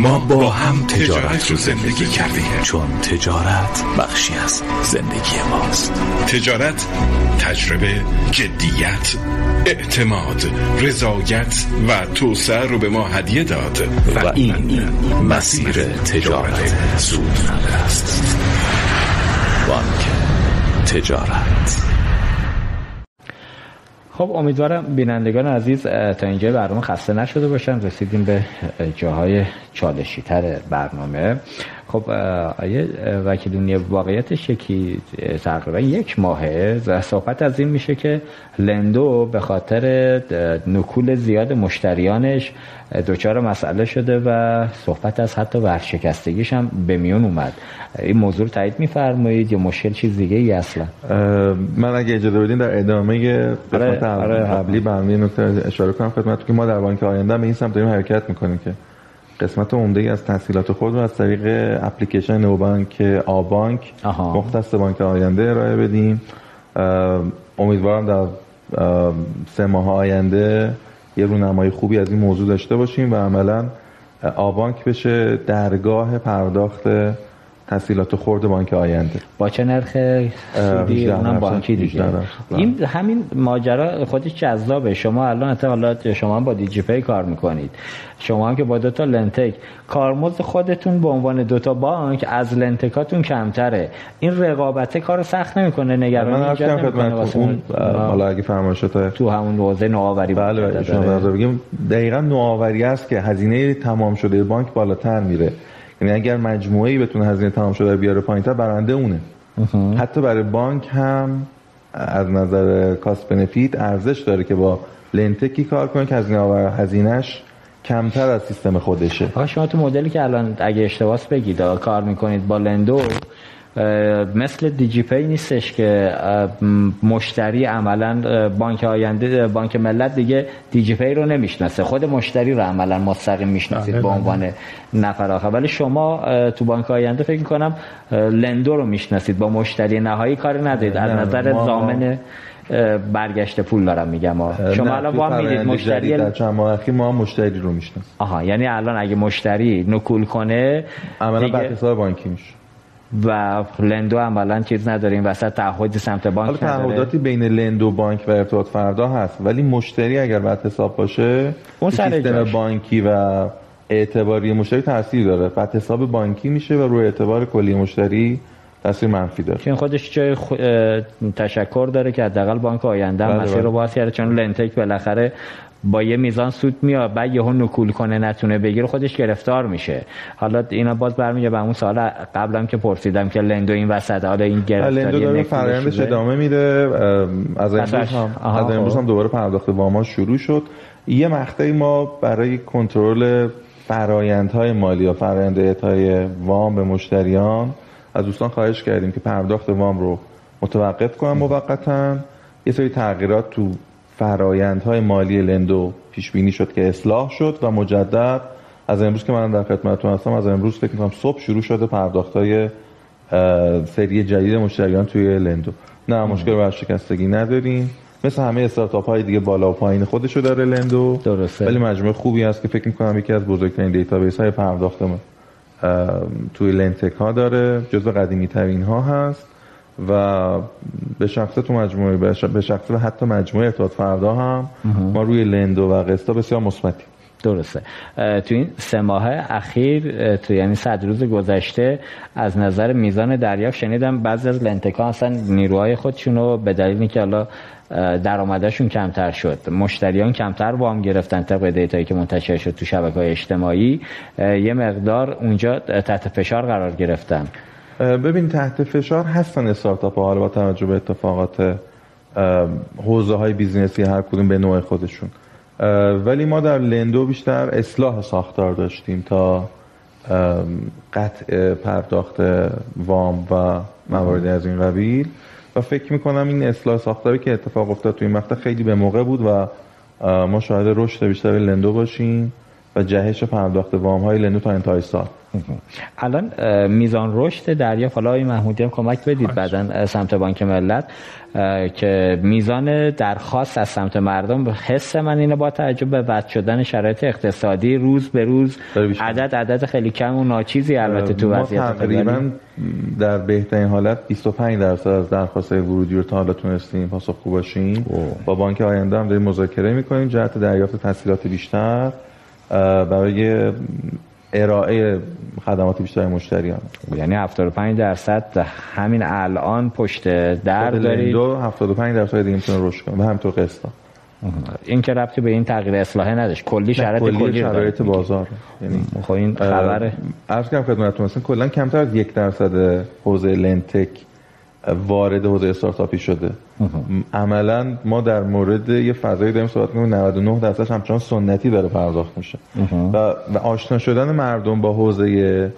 ما با هم تجارت رو زندگی کردیم. چون تجارت بخشی از زندگی ماست. تجارت تجربه جدیت اعتماد رضایت و توسعه رو به ما هدیه داد. و این مسیر تجارت سود است. بانک تجارت. خب امیدوارم بینندگان عزیز تا اینجا برنامه خسته نشده باشن. رسیدیم به جاهای چالشی تر برنامه. خب آیه وکیلونی واقعیتش یکی تقریبا یک ماهه صحبت از این میشه که لندو به خاطر نکول زیاد مشتریانش دچار مسئله شده و صحبت از حتی ورشکستگیش هم به میون اومد. این موضوع تایید میفرمایید یا مشکل چیز دیگه ای اصلا؟ من اگه اجازه بدین در ادامه قسمت آره، آره، قبلی برنامه نکته اشاره کنم خدمتتون که ما در بانک آینده به این سمت داریم حرکت می‌کنیم که قسمت عمده ای از تحصیلات خود رو از طریق اپلیکیشن نوبانک آبانک مختص بانک آینده ارائه بدیم. امیدوارم در سه ماه آینده یه رونمایی خوبی از این موضوع داشته باشیم و عملا آبانک بشه درگاه پرداخت تحصیلات خورد بانک آینده. با چه نرخ سودی اونم بانکی دیگه؟ این همین ماجرا خودش جذابه. شما الان حالا شما هم با دیجی پی کار می‌کنید. شما هم که با دو تا لنتک. کارمزد خودتون به عنوان دو تا بانک از لنتکاتون کمتره. این رقابت کار سخت نمی‌کنه نگران من ایجاد نمی‌کنه اون حالا اگه فرمایشات تو همون حوزه نوآوری بله بله شما بگیم دقیقاً نوآوری است که هزینه تمام شده بانک بالاتر میره. یعنی اگر مجموعه ای بتونه هزینه تمام شده بیاره پایینتر برنده اونه. حتی برای بانک هم از نظر cost benefit ارزش داره که با لندتکی کار کنه که هزینه آور هزینهش کمتر از سیستم خودشه. آقا شما تو مدلی که الان اگه اشتباه بگید کار می‌کنید با لندو مثل دیجی پی نیستش که مشتری عملا بانک آینده بانک ملت دیگه دیجی پی رو نمی‌شناسه. خود مشتری رو عملا مستقیم می‌شناسید به بله، عنوان بله. نفر آخر. ولی شما تو بانک آینده فکر کنم لندو رو می‌شناسید. با مشتری نهایی کاری ندید از نظر زامن برگشت پول دارم میگم. شما الان وام می‌دید مشتری در چند ماه ما مشتری رو می‌شناسیم. آها یعنی الان اگه مشتری نکول کنه عملا حساب بانکی میشه. و لندو عملا چیز نداریم وسط تعهدی سمت بانک حالا تعهداتی بین لندو بانک و ارتباط فردا هست ولی مشتری اگر بعد حساب باشه اون سیستم بانکی و اعتباری مشتری تاثیر داره. بعد حساب بانکی میشه و روی اعتبار کلی مشتری تاثیر منفی داره. که خودش جای تشکر داره که حداقل بانک آینده بله مسیر رو بله. باز کرده چون لنتک بالاخره با یه میزان سود میاد بعد یهو نکول کنه نتونه بگیره خودش گرفتار میشه. حالا اینا باز برمیگه به اون سال قبلم که پرسیدم که لندو این وسط حالا این گرفتاری لندو داره فرآیندش ادامه میده. از امروز هم از امروز خب. هم دوباره پرداخت وام شروع شد. یه مقطعی ما برای کنترل فرایندهای مالی یا فرآیند اعطای وام به مشتریان از دوستان خواهش کردیم که پرداخت وام رو متوقف کنن موقتا. یه سری تغییرات تو فرایندهای مالی لندو پیش بینی شد که اصلاح شد و مجدد از امروز که من در خدمتتون هستم از امروز فکر می‌کنم صبح شروع شده پرداخت‌های سری جدید مشتریان توی لندو. نه مشکل ورشکستگی نداریم. مثل همه استارتاپ های دیگه بالا و پایین خودشو داره لندو. درسته. ولی مجموعه خوبی هست که فکر می‌کنم یکی از بزرگترین database های پرداخت توی لندتک ها داره. جزو قدیمی ترین ها هست. و به شخص تو مجموعه به شخص و حتی مجموعه ارتباط فردا هم ما روی لندو و قسطا بسیار مثبتیم. درسته. تو این سه ماه اخیر تو یعنی صد روز گذشته از نظر میزان دریافت شنیدم بعضی از لندتکا اصلا نیروهای خودشون رو به دلیل اینکه حالا درآمدشون کمتر شد مشتریان کمتر وام گرفتن طبق data یی که منتشر شد تو شبکه های اجتماعی یه مقدار اونجا تحت فشار قرار گرفتن. ببین تحت فشار هستن استارتاپ ها با توجه به اتفاقات حوزه های business ی هر کدوم به نوع خودشون. ولی ما در لندو بیشتر اصلاح ساختار داشتیم تا قطع پرداخت وام و مواردی از این قبیل. و فکر می‌کنم این اصلاح ساختاری که اتفاق افتاد توی این مقطع خیلی به موقع بود و ما شاهد رشد بیشتر لندو باشیم. و جهش پرداخت وام های لندو تا انتهای سال. الان میزان رشد دریافت حالا آقای محمودی هم کمک بدید بعدا سمت بانک ملت که میزان درخواست از سمت مردم حس من اینه با توجه به بد شدن شرایط اقتصادی روز به روز عدد عدد خیلی کم و ناچیزی البته تو وضعیت تقریبا در بهترین حالت 25 درصد از درخواست ورودی رو تا حالا تونستیم پاسخگو باشیم. با بانک آینده هم داریم مذاکره می‌کنیم جهت دریافت تسهیلات بیشتر. برای ارائه خدمات بیشتر مشتریان. یعنی 75 درصد همین الان پشت در دارید؟ دو 75 درصد دیگه می‌تونه رشد کنه. و همینطور قسطا. این که ربطی به این تغییر اصلاحه نداشت. کلی شرایط کلی, شرایط بازار. یعنی خب این خبر عرض کنم خدمتتون مثلا کلا کمتر از یک درصد حوزه لنتک وارد حوزه استارتاپی شده. عملا ما در مورد یه فضایی داریم صحبت می‌کنیم 99 درصدش همچنان سنتی داره پرداخت میشه. و, و آشنا شدن مردم با حوزه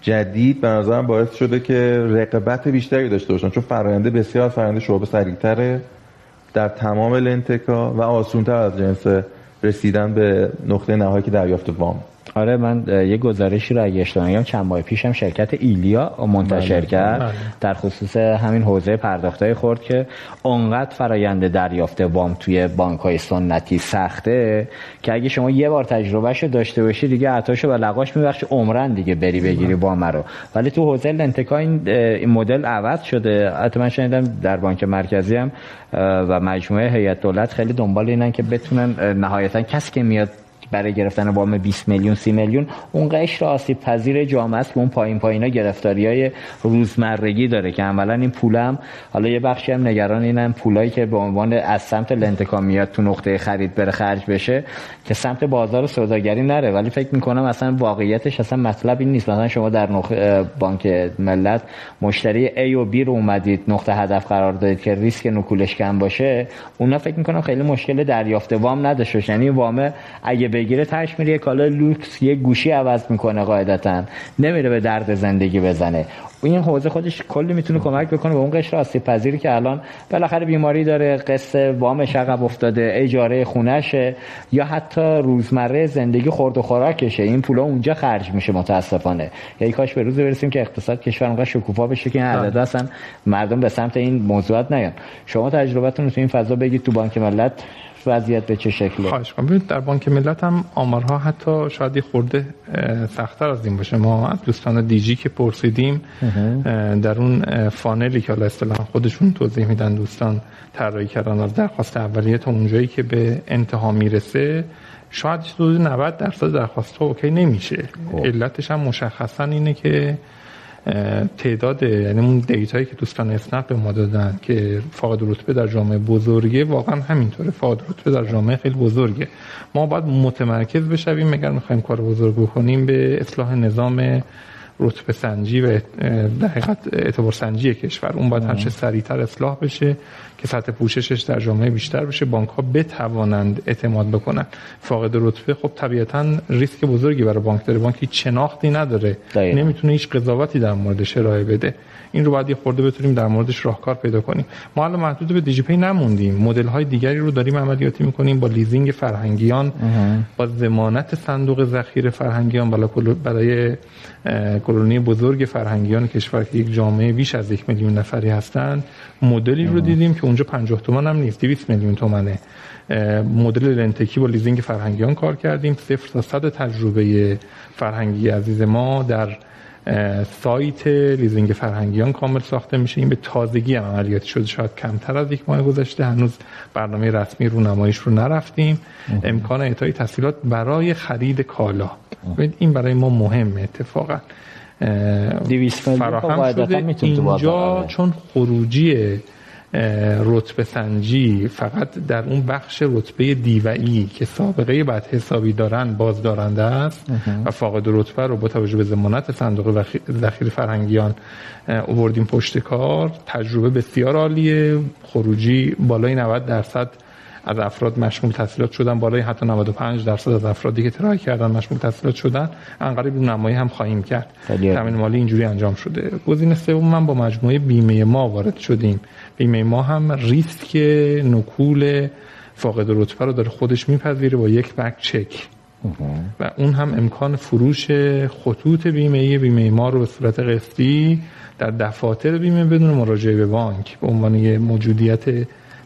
جدید به نظرم باعث شده که رقابت بیشتری داشته باشن. چون فراینده بسیار فراینده شعبه سریعتره. در تمام لنتکا و آسونتر از جنس رسیدن به نقطه نهایی که دریافت وام. آره من یه گزارشی رو اگه اشتباه چند ماه پیشم شرکت ایلیا منتشر بله. کرد بله. در خصوص همین حوزه پرداختای خورد که اونقدر فرایند دریافت وام توی بانک های سنتی سخته که اگه شما یه بار تجربهش داشته باشی دیگه عطاشو و لقاش میبخش عمرن دیگه بری بگیری وام رو ولی تو حوزه لنتکا این مدل عوض شده حتی من شنیدم در بانک مرکزی هم و مجموعه هیئت دولت خیلی دنبال اینن که بتونن نهایتا کسی که میاد برای گرفتن وام 20 میلیون 30 میلیون اون قشر آسیب پذیر جامعه است اون پایین پایینا گرفتاری های روزمرگی داره که عملا این پولم حالا یه بخشی هم نگران اینن پولایی که به عنوان از سمت لنتکا میاد تو نقطه خرید بره خرج بشه که سمت بازار سوداگری نره. ولی فکر می‌کنم اصلا واقعیتش اصلا مطلب این نیست. مثلا شما در نقطه بانک ملت مشتری A و B رو اومدید نقطه هدف قرار دادید که ریسک نکولش کم باشه اونا فکر می‌کنم خیلی مشکل دریافت وام نداشته یعنی وام اگه بگیره تاش میره کالا لوکس یه گوشی عوض می‌کنه قاعدتا. نمیره به درد زندگی بزنه. این حوزه خودش کلی می‌تونه کمک بکنه به اون قشر آسیب پذیری که الان بالاخره بیماری داره قصه وامش عقب افتاده اجاره خونشه یا حتی روزمره زندگی خورد و خوراکشه. این پولا اونجا خرج میشه متاسفانه. یعنی کاش به روز برسیم که اقتصاد کشور اونقدر شکوفا بشه که این. عدد اصلا مردم به سمت این موضوعات نیان. شما تجربتون رو تو این فضا بگید تو بانک ملت. وضعیت به چه شکله. خواهش کنم در بانک ملت هم آمارها حتی شاید یه خورده سختتر از این باشه. ما دوستان دیجی که پرسیدیم در اون فانلی که حالا اصطلاحا خودشون توضیح میدن دوستان طراحی کردن از درخواست اولیه تا اونجایی که به انتها می‌رسه شاید حدود 90 درصد درخواست ها OK نمیشه. خب. علتش هم مشخصا اینه که تعداد یعنی اون data یی که دوستان اسنپ به ما دادن که فاقد رتبه در جامعه بزرگه واقعا همینطوره. فاقد رتبه در جامعه خیلی بزرگه. ما باید متمرکز بشویم اگر می‌خوایم کار بزرگ بکنیم به اصلاح نظام رتبه سنجی و در حقیقت اعتبار سنجی کشور. اون باید هرچه سریعتر اصلاح بشه. که سطح پوششش در جامعه بیشتر بشه بانک ها بتوانند اعتماد بکنن فاقد رتبه خب طبیعتا ریسک بزرگی برای بانک داره. بانک هیچ شناختی نداره. دقیقا. نمی‌تونه هیچ قضاوتی در موردش ارائه بده. این رو باید یه خورده بتونیم در موردش راهکار پیدا کنیم. ما الان محدود به دیجی پی نموندیم. مدل های دیگری رو داریم عملیاتی می‌کنیم با لیزینگ فرهنگیان با ضمانت صندوق ذخیره فرهنگیان برای کلونی بزرگ فرهنگیان کشور که یک جامعه بیش از یک میلیون نفری هستند. مدلی رو دیدیم که اونجا 50 تومان هم نیست 200 میلیون تومنه. مدل لندتکی با لیزینگ فرهنگیان کار کردیم. صفر تا صد تجربه فرهنگی عزیز ما در سایت لیزینگ فرهنگیان کامل ساخته میشه. این به تازگی هم عملیاتی شده شاید کمتر از یک ماه گذشته هنوز برنامه رسمی رو نمایش رو نرفتیم. امکان اعطای تسهیلات برای خرید کالا. این برای ما مهمه اتفاقا. فراهم شده. اینجا چون خروجی رتبه سنجی فقط در اون بخش رتبه دیوئی که سابقه بعد حسابی دارن بازدارنده است و فاقد رتبه رو با توجه به زمانت صندوق ذخیره فرهنگیان اووردیم پشت کار. تجربه بسیار عالیه. خروجی بالای 90 درصد از افراد مشمول تحصیلات شدن. بالای حتی 95 درصد از افرادی که ترای کردن مشمول تحصیلات شدن انقریب نمایی هم خواهیم کرد. تامین مالی اینجوری انجام شده. گزینه سوم من با مجموعه بیمه ما وارد شدیم. بیمه ما هم ریسک نکول فاقد رتبه رو داره خودش میپذیره با یک بک چک. و اون هم امکان فروش خطوط بیمه بیمه ما رو به صورت قسطی در دفاتر بیمه بدون مراجعه به بانک. به عنوان یه موجودیت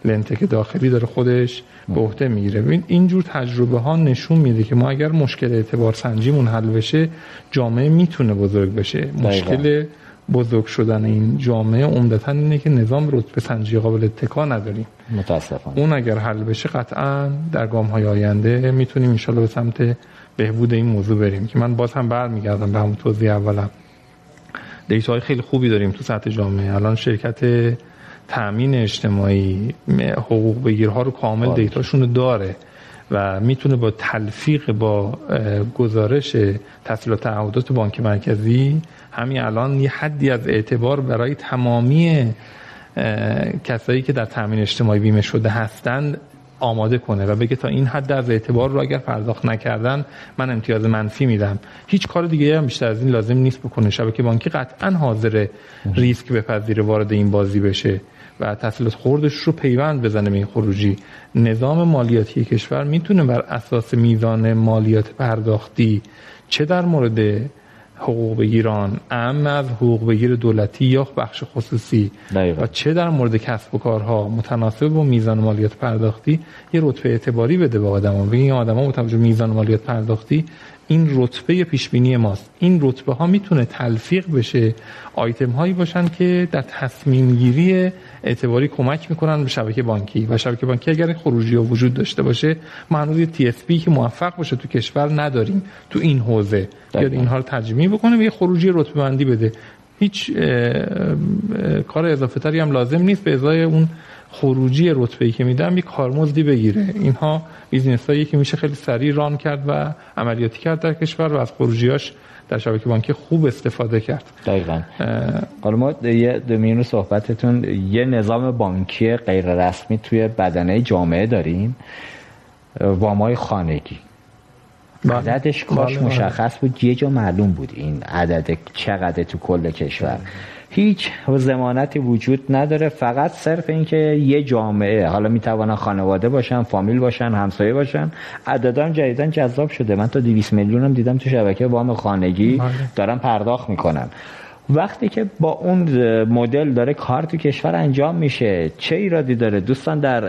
لنتک داخلی داره خودش به عهده می‌گیره. ببین اینجور تجربه ها نشون میده که ما اگر مشکل اعتبار سنجیمون حل بشه جامعه می‌تونه بزرگ بشه. مشکل بزرگ شدن این جامعه عمدتا اینه که نظام رتبه سنجی قابل اتکا نداریم. متاسفانه. اون اگر حل بشه قطعا در گام های آینده می‌تونیم انشالله به سمت بهبود این موضوع بریم که من باز هم برمیگردم به همون توضیح اولم. دیتا های خیلی خوبی داریم تو سطح جامعه. الان شرکت تأمین اجتماعی حقوق بگیرها رو کامل دیتاشون رو داره و می‌تونه با تلفیق با گزارش تحصیلات تعهدات بانک مرکزی همین الان یه حدی از اعتبار برای تمامی کسایی که در تامین اجتماعی بیمه شده هستند آماده کنه و بگه تا این حد از اعتبار رو اگر پرداخت نکردن من امتیاز منفی میدم. هیچ کار دیگه هم بیشتر از این لازم نیست بکنه. شبکه بانکی قطعا حاضر ریسک بپذیره وارد این بازی بشه و تحصیلات خوردش رو پیوند بزنه به این خروجی. نظام مالیاتی کشور می‌تونه بر اساس میزان مالیات پرداختی چه در مورد حقوق بگیران ام از حقوق بگیر دولتی یا بخش خصوصی. و چه در مورد کسب و کارها متناسب با میزان مالیات پرداختی یه رتبه اعتباری بده به آدما. بگین این آدما متوجه میزان مالیات پرداختی این رتبه پیش بینی ماست. این رتبه ها می‌تونه تلفیق بشه آیتم هایی باشن که در تصمیم گیری اعتباری کمک می‌کنن به شبکه بانکی. و شبکه بانکی اگر خروجی ها وجود داشته باشه ما هنوز یه تی اس که موفق باشه تو کشور نداریم تو این حوزه. بیاد اینها رو ترجمه بکنه و یه خروجی رتبه بندی بده. هیچ کار اضافه تری هم لازم نیست. به ازای اون خروجی رتبه ای که میدم یک کارمزدی بگیره. اینها business هایی که میشه خیلی سریع run کرد و عملیاتی کرد در کشور و از خروجیاش در شبکه بانکی خوب استفاده کرد. دقیقا. حالا ما یه دمین صحبتتون یه نظام بانکی غیر رسمی توی بدنه جامعه داریم وامای خانگی. بله. عددش کاش بله، بله. مشخص بود یه جا معلوم بود این عدد چقدر تو کل کشور. هیچ زمانتی وجود نداره فقط صرف اینکه یه جامعه حالا می‌توانن خانواده باشن فامیل باشن همسایه باشن. عددان جدیدن جذاب شده. من تا 200 میلیون هم دیدم تو شبکه وام خانگی بله. دارن پرداخت می‌کنن. وقتی که با اون مدل داره کار تو کشور انجام میشه چه ایرادی داره؟ دوستان در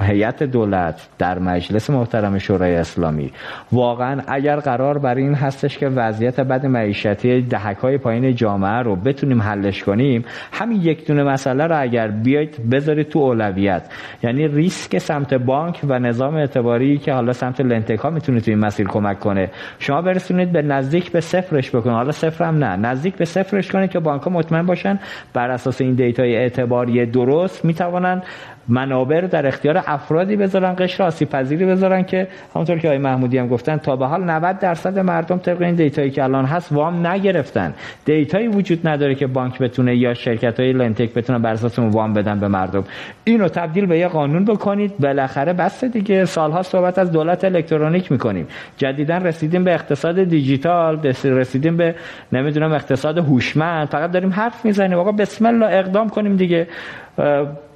هیئت دولت در مجلس محترم شورای اسلامی. واقعا اگر قرار بر این هستش که وضعیت بد معیشتی دهک های پایین جامعه رو بتونیم حلش کنیم همین یک دونه مسئله رو اگر بیاید بذارید تو اولویت. یعنی ریسک سمت بانک و نظام اعتباری که حالا سمت لندتک ها می‌تونه تو این مسیر کمک کنه. شما برسونید به نزدیک به صفرش بکنید. حالا صفر هم نه. نزدیک به صفرش کنید که بانک ها مطمئن باشن بر اساس این data ی اعتباری درست می‌توانن منابع در اختیار افرادی بذارن قشر آسیب پذیری بذارن که همونطور که آقای محمودی هم گفتن تا به حال 90 درصد مردم طبق این data یی که الان هست وام نگرفتن. data یی وجود نداره که بانک بتونه یا شرکت های لندتک بتونن بر اساس وام بدن به مردم. اینو تبدیل به یه قانون بکنید. بالاخره بس دیگه. سالها صحبت از دولت الکترونیک می‌کنیم. جدیدا رسیدیم به اقتصاد دیجیتال رسیدیم به نمی‌دونم اقتصاد هوشمند. فقط داریم حرف می‌زنیم. آقا بسم الله اقدام کنیم دیگه.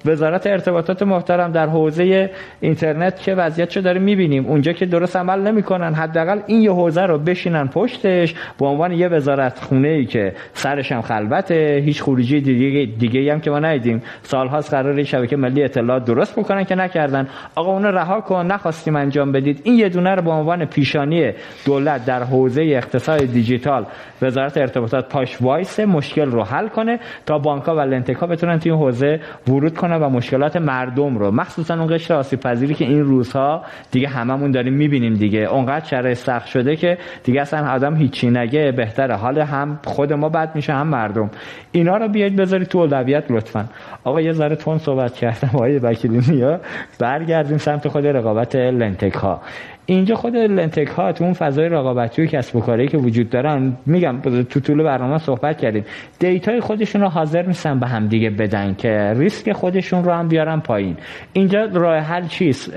وزارت ارتباطات محترم در حوزه اینترنت که وضعیتشو داریم می‌بینیم. اونجا که درست عمل نمی‌کنن حداقل این یه حوزه رو بشینن پشتش به عنوان یه وزارت خونه ای که سرش هم خلوته هیچ خروجی دیگه دیگه هم که ما ندیدیم. سالهاست قرار شبکه ملی اطلاعات درست بکنن که نکردن. آقا اون رها کن نخواستیم انجام بدید. این یه دونه رو به عنوان پیشانی دولت در حوزه اقتصاد دیجیتال وزارت ارتباطات پاش وایس مشکل رو حل کنه تا بانک‌ها و لندتک‌ها بتونن توی حوزه ورود کنن. و مشکلات مردم رو. مخصوصا اون قشر آسیب پذیری که این روزها دیگه هممون داریم می‌بینیم دیگه. اونقدر شرایط سخت شده که دیگه اصلا آدم هیچی نگه. بهتره. حال هم خود ما بد میشه هم مردم. اینا رو بیاید بذارید تو اولویت لطفا. آقا یه ذره تند صحبت کردم. آقای وکیلی نیا برگردیم سمت خود رقابت لندتک ها اینجا خود لندتک ها تو اون فضای رقابتی و کسب و کاری که وجود دارن میگم تو طول برنامه صحبت کردیم. data ی خودشون رو حاضر نیستن به هم دیگه بدن که ریسک خودشون رو هم بیارن پایین. اینجا راه حل چیست؟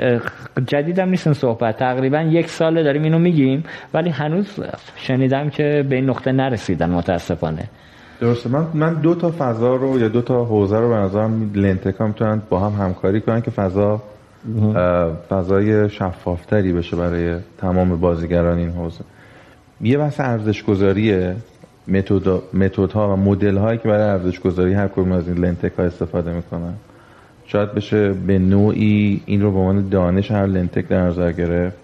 جدیدم نیست این صحبت. تقریبا یک ساله داریم اینو میگیم ولی هنوز شنیدم که به این نقطه نرسیدن متاسفانه. درسته. من من دو تا فضا رو یا دو تا حوزه رو به نظرم لنتکا می‌تونن با هم همکاری کنن که فضا فضای شفافتری بشه برای تمام بازیگران این حوزه. یه بحث ارزش گذاریه متد ها و مدل هایی که برای ارزش گذاری هر کدوم از این لنتک ها استفاده می‌کنن. شاید بشه به نوعی این رو به عنوان دانش هر لنتک در نظر گرفت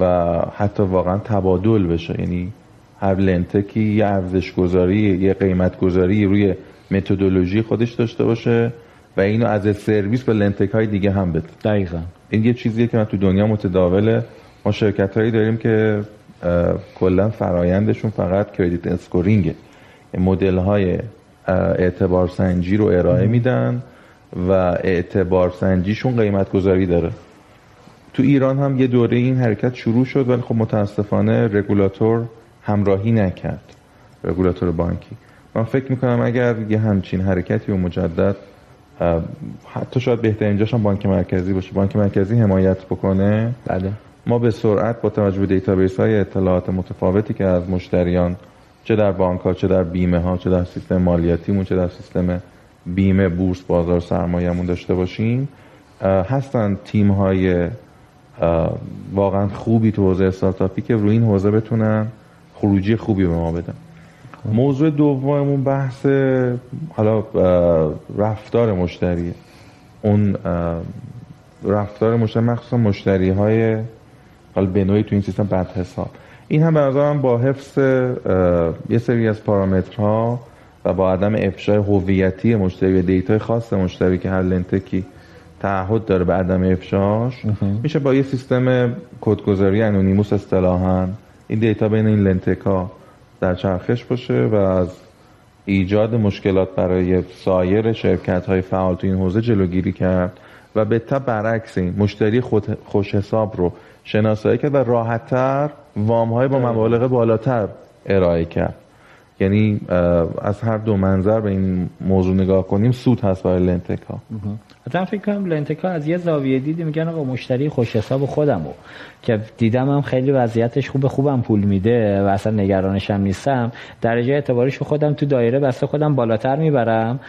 و حتی واقعا تبادل بشه. یعنی هر لندتکی یه ارزش گذاری یه قیمت گذاری روی متدولوژی خودش داشته باشه. و اینو از سرویس به لندتک های دیگه هم بده. دقیقا. این یه چیزیه که من تو دنیا متداوله. ما شرکت هایی داریم که کلا فرایندشون فقط credit scoring ه. مدل های اعتبار سنجی رو ارائه میدن و اعتبار سنجیشون قیمت گذاری داره. تو ایران هم یه دوره این حرکت شروع شد ولی خب متاسفانه رگولاتور همراهی نکرد. رگولاتور بانکی. من فکر می‌کنم اگر یه همچین حرکتی و مجدد حتی شاید بهترین هم بانک مرکزی باشه. بانک مرکزی حمایت بکنه. بله. ما به سرعت با توجه به database های اطلاعات متفاوتی که از مشتریان چه در بانک ها چه در بیمه ها چه در سیستم مالیاتیمون چه در سیستم بیمه بورس بازار سرمایه‌مون داشته باشیم هستن تیم های واقعا خوبی تو حوزه استارتاپی که روی این حوزه بتونن خروجی خوبی به ما بدن. موضوع دوممون بحث حالا رفتار مشتریه اون رفتار مشتری مخصوصا مشتری های حالا به تو این سیستم بد حساب این هم به نظرم با حفظ یه سری از پارامترها و با عدم افشای هویتی مشتری و data ی خاص مشتری که هر LendTech ی تعهد داره به عدم افشاش میشه با یه سیستم کدگذاری انونیموس اصطلاحا این دیتا بین این لنتکا در چرخش باشه و از ایجاد مشکلات برای سایر شرکت های فعال تو این حوزه جلوگیری کرد و به تب برعکس این مشتری خود خوش حساب رو شناسایی کرد و راحتتر وام های با مبالغ بالاتر ارائه کرد. یعنی از هر دو منظر به این موضوع نگاه کنیم سود هست برای لنتک ها مثلا فکر کنم لنتکا از یه زاویه دیدی میگن آقا مشتری خوش حساب خودمو که دیدم هم خیلی وضعیتش خوب خوبم پول میده و اصلا نگرانش هم نیستم. درجه اعتباریش خودم تو دایره بسته خودم بالاتر می‌برم.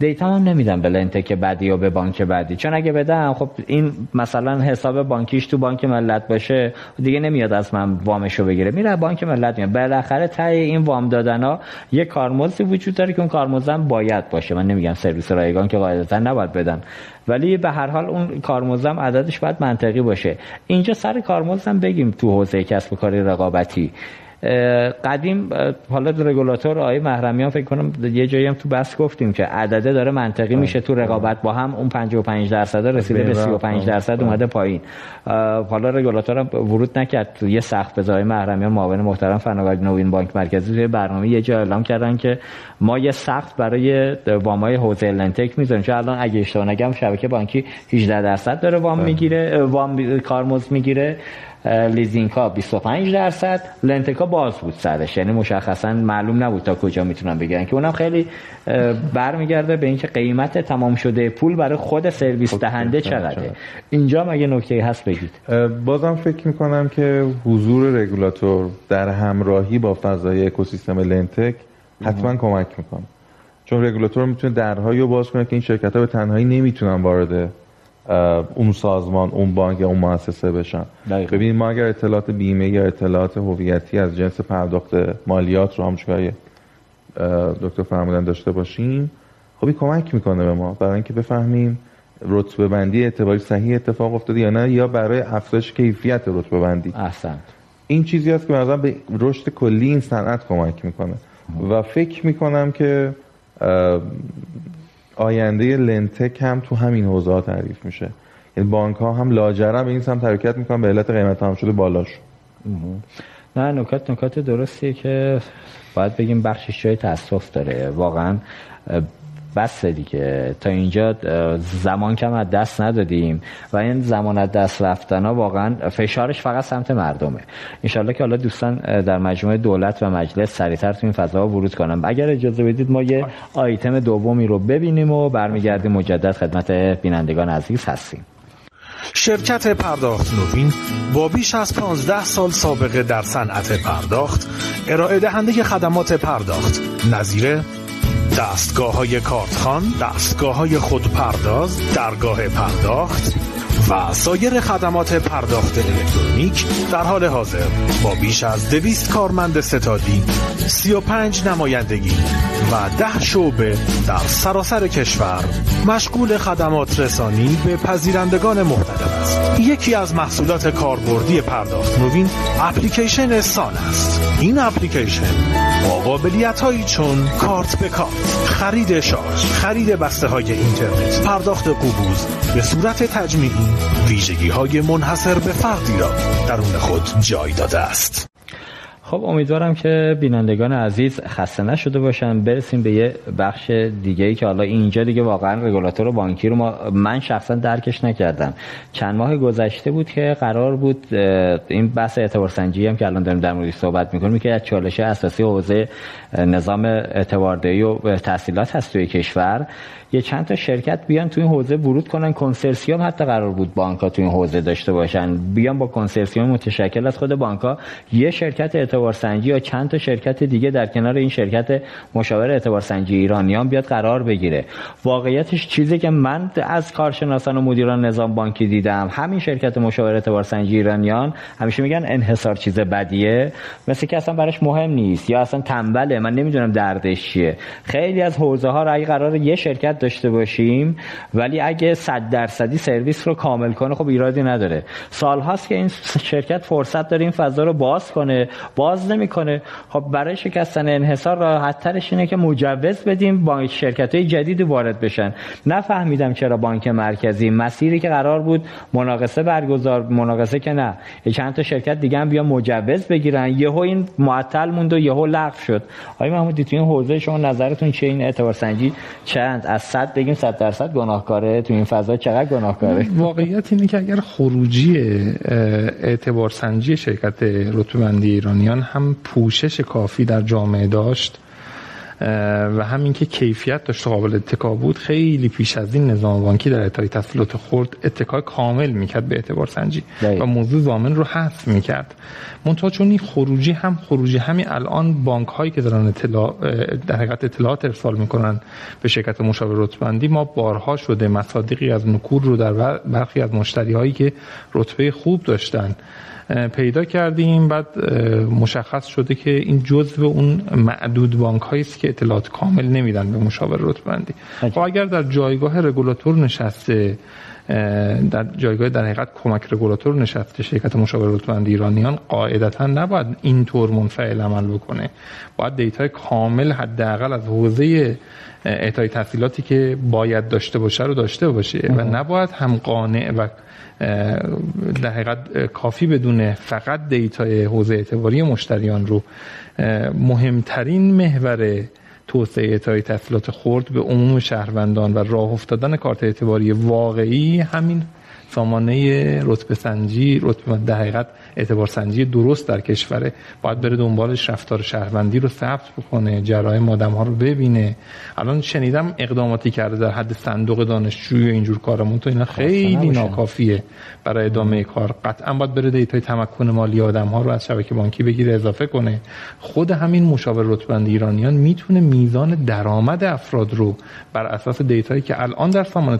دیتا هم نمیدم به لنتک بعدی یا به بانک بعدی. چون اگه بدم خب این مثلا حساب بانکیش تو بانک ملت باشه دیگه نمیاد از من وامشو بگیره. میره بانک ملت میاد. بالاخره تای این وام دادن ها یه کارمزدی وجود داره که اون کارمزدم باید باشه. من نمیگم سرویس رایگان که قاعدتا نباید بدن. ولی به هر حال اون کارمزدم عددش باید منطقی باشه. اینجا سر کارمزدم بگیم تو حوزه کسب و کاری رقابتی. قدیم حالا رگولاتور آقای محرمیان فکر کنم یه جایی هم تو بس گفتیم که عدده داره منطقی میشه تو رقابت با هم اون 55 درصد رسیده به 35 درصد اومده پایین. حالا رگولاتور هم ورود نکرد. تو یه سخت بزای محرمیان معاون محترم فناوری نوین بانک مرکزی توی برنامه یه جا اعلام کردن که ما یه سقف برای وامای حوزه LendTech می‌ذاریم. چون الان اگه اشتباه نگم شبکه بانکی 18 درصد داره وام می‌گیره وام کارمزد می‌گیره. لیزینگ ها 25 درصد LendTech ا باز بود سرش یعنی مشخصا معلوم نبود تا کجا می‌تونن بگیرن که اونم خیلی برمیگرده به اینکه قیمت تمام شده پول برای خود سرویس خب، دهنده چقدره. اینجا مگه نکته هست بگید؟ بازم فکر می‌کنم که حضور رگولاتور در همراهی با فضای اکوسیستم LendTech حتما کمک می‌کنه. چون رگولاتور می‌تونه درهایی رو باز کنه که این شرکت ها به تنهایی نمی‌تونن وارد اون سازمان اون بانک یا اون مؤسسه بشن. ببینید ما اگر اطلاعات بیمه یا اطلاعات هویتی از جنس پرداخت مالیات رو همچنین دکتر فرمودن داشته باشیم خب کمک می‌کنه به ما. برای اینکه بفهمیم رتبه بندی اعتباری صحیح اتفاق افتاده یا نه یا برای افزایش کیفیت رتبه بندی. احسنت. این چیزی است که مثلا به رشد کلی این صنعت کمک می‌کنه. و فکر می‌کنم که آینده لنتک هم تو همین حوزه ها تعریف میشه. یعنی بانک ها هم لاجرم به این سمت حرکت می‌کنن به علت قیمت هم شده بالاش. نه نکات نکات درستیه که باید بگیم بخشش جای تاسف داره. واقعا بس دیگه. تا اینجا زمان کم از دست ندادیم. و این زمان از دست رفتن ها واقعا فشارش فقط سمت مردمه. انشالله که حالا دوستان در مجموعه دولت و مجلس سریعتر تو این فضا ورود کنم اگر اجازه بدید ما یه آیتم دومی رو ببینیم و برمیگردیم مجدد خدمت بینندگان عزیز هستیم. شرکت پرداخت نوین با بیش از 15 سال سابقه در صنعت پرداخت ارائه دهنده خدمات پرداخت. نظیر دستگاه های کارتخان، دستگاه های خودپرداز، درگاه پرداخت و سایر خدمات پرداخت الکترونیک در حال حاضر. با بیش از دویست کارمند ستادی 35 نمایندگی و ده شعبه در سراسر کشور مشغول خدمات رسانی به پذیرندگان مختلف است. یکی از محصولات کاربردی پرداخت نوین اپلیکیشن سان است. این اپلیکیشن با قابلیت هایی چون کارت به کارت خرید شارژ خرید بسته های اینترنت پرداخت قبوز به صورت تجمیعی ویژگی های منحصر به فردی را درون خود جای داده است. خب امیدوارم که بینندگان عزیز خسته نشده باشن. برسیم به یه بخش دیگه ای که حالا اینجا دیگه واقعا رگولاتور بانکی رو ما من شخصا درکش نکردم. چند ماه گذشته بود که قرار بود این بحث اعتبار سنجی هم که الان داریم در موردش صحبت می‌کنیم که از چالش اساسی حوزه نظام اعتباردهی و تحصیلات هست توی کشور. یه چند تا شرکت بیان تو این حوزه ورود کنن. کنسرسیوم حتی قرار بود بانک ها تو این حوزه داشته باشن. بیان با کنسرسیوم متشکل از خود بانک ها یه شرکت اعتبار سنجی یا چند تا شرکت دیگه در کنار این شرکت مشاور اعتبار سنجی ایرانیان بیاد قرار بگیره. واقعیتش چیزی که من از کارشناسان و مدیران نظام بانکی دیدم. همین شرکت مشاور اعتبار سنجی ایرانیان همیشه میگن انحصار چیز بدیه. مثل که اصلا براش مهم نیست. یا اصلا تنبله. من نمی‌دونم دردش چیه. خیلی از حوزه ها را قرار یه شرکت داشته باشیم ولی اگه 100 درصدی سرویس رو کامل کنه خب ایرادی نداره. سال هاست که این شرکت فرصت داره این فضا رو باز کنه باز نمی‌کنه. خب برای شکستن انحصار راحت ترش اینه که مجوز بدیم با شرکت های جدیدی وارد بشن. نفهمیدم چرا بانک مرکزی مسیری که قرار بود مناقصه برگزار مناقصه که نه. چند تا شرکت دیگه هم بیا مجوز بگیرن. یهو این معطل موند و یهو لغو شد. آقای محمودی تو این حوزه شما نظرتون چه این اعتبار سنجی چند؟ از صد بگیم صد درصد گناهکاره تو این فضا چقدر گناهکاره؟ واقعیت اینه که اگر خروجی اعتبار سنجی شرکت رتبه‌بندی ایرانیان هم پوشش کافی در جامعه داشت و همین که کیفیت داشت قابل اتکا بود خیلی پیش از این نظام بانکی در اعطای تسهیلات خورد اتکا کامل می‌کرد به اعتبار سنجی و موضوع زامن رو حذف می‌کرد. منتها چون این خروجی هم خروجی همین الان بانک هایی که دارن اطلاع در حقیقت اطلاعات ارسال می‌کنن به شرکت مشاور رتبندی ما بارها شده مصادیقی از نکور رو در برخی از مشتری هایی که رتبه خوب داشتن پیدا کردیم. بعد مشخص شده که این جزء اون معدود بانک هایی است که اطلاعات کامل نمیدن به مشاور رتبندی خب اگر در جایگاه رگولاتور نشسته در جایگاه در حقیقت کمک رگولاتور نشسته شرکت مشاور رتبه‌بندی ایرانیان قاعدتا نباید اینطور منفعل عمل بکنه. باید data ی کامل حداقل از حوزه اعطای تسهیلاتی که باید داشته باشه رو داشته باشه و نباید هم قانع و در حقیقت کافی بدونه فقط data ی حوزه اعتباری مشتریان رو مهمترین محور توسعه اعطای تسهیلات خرد به عموم شهروندان و راه افتادن کارت اعتباری واقعی همین سامانه رتبه سنجی رتبه در حقیقت اعتبار سنجی درست در کشوره باید بره دنبالش رفتار شهروندی رو ثبت بکنه جرایم آدم ها رو ببینه. الان شنیدم اقداماتی کرده در حد صندوق دانشجوی اینجور کارمون تو اینا خیلی ناکافیه برای ادامه کار. قطعا باید بره دیتای تمکن مالی آدم ها رو از شبکه بانکی بگیره اضافه کنه. خود همین مشاور رتبند ایرانیان می‌تونه میزان درآمد افراد رو بر اساس data یی که الان در سامانه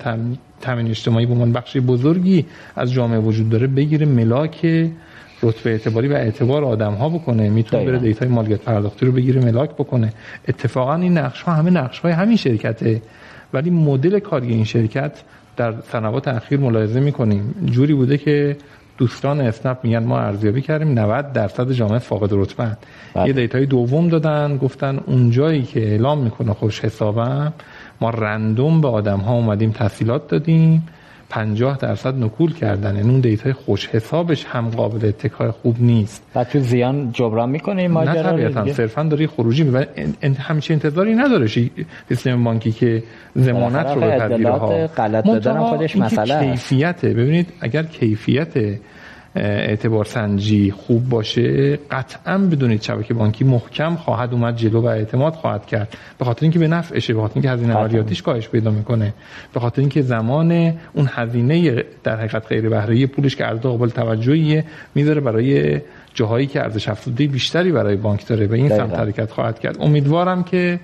تامین اجتماعی به عنوان بخشی بزرگی از جامعه وجود داره بگیره ملاک رتبه اعتباری و اعتبار آدم ها بکنه. می‌تونه بره data ی مالیات پرداختی رو بگیره ملاک بکنه. اتفاقا این نقش ها همه نقش های همین شرکته. ولی مدل کاری این شرکت در سنوات اخیر ملاحظه می‌کنیم. جوری بوده که دوستان اسنپ میگن ما ارزیابی کردیم 90 درصد جامعه فاقد رتبه بله. یه data ی دوم دادن گفتن اونجایی که اعلام می‌کنه خوش حسابم ما random به آدم ها اومدیم تسهیلات دادیم. 50 درصد نکول کردن. یعنی اون data ی خوش حسابش هم قابل اتکای خوب نیست. و تو زیان جبران می‌کنه این ماجرا نه طبیعتا. صرفا داری خروجی می‌بره همیشه انتظاری نداره سیستم بانکی که ضمانت رو بپذیره ها غلط دادن خودش مسئله کیفیته. ببینید اگر کیفیت اعتبار سنجی خوب باشه قطعا بدونید شبکه بانکی محکم خواهد اومد جلو و اعتماد خواهد کرد. به خاطر اینکه به نفعشه به خاطر اینکه هزینه عملیاتیش کاهش پیدا می‌کنه. به خاطر اینکه زمان اون هزینه در حقیقت غیر بهره پولش که ارز قابل توجهیه می‌ذاره برای جاهایی که ارزش افزوده بیشتری برای بانک داره به این سمت حرکت خواهد کرد. امیدوارم که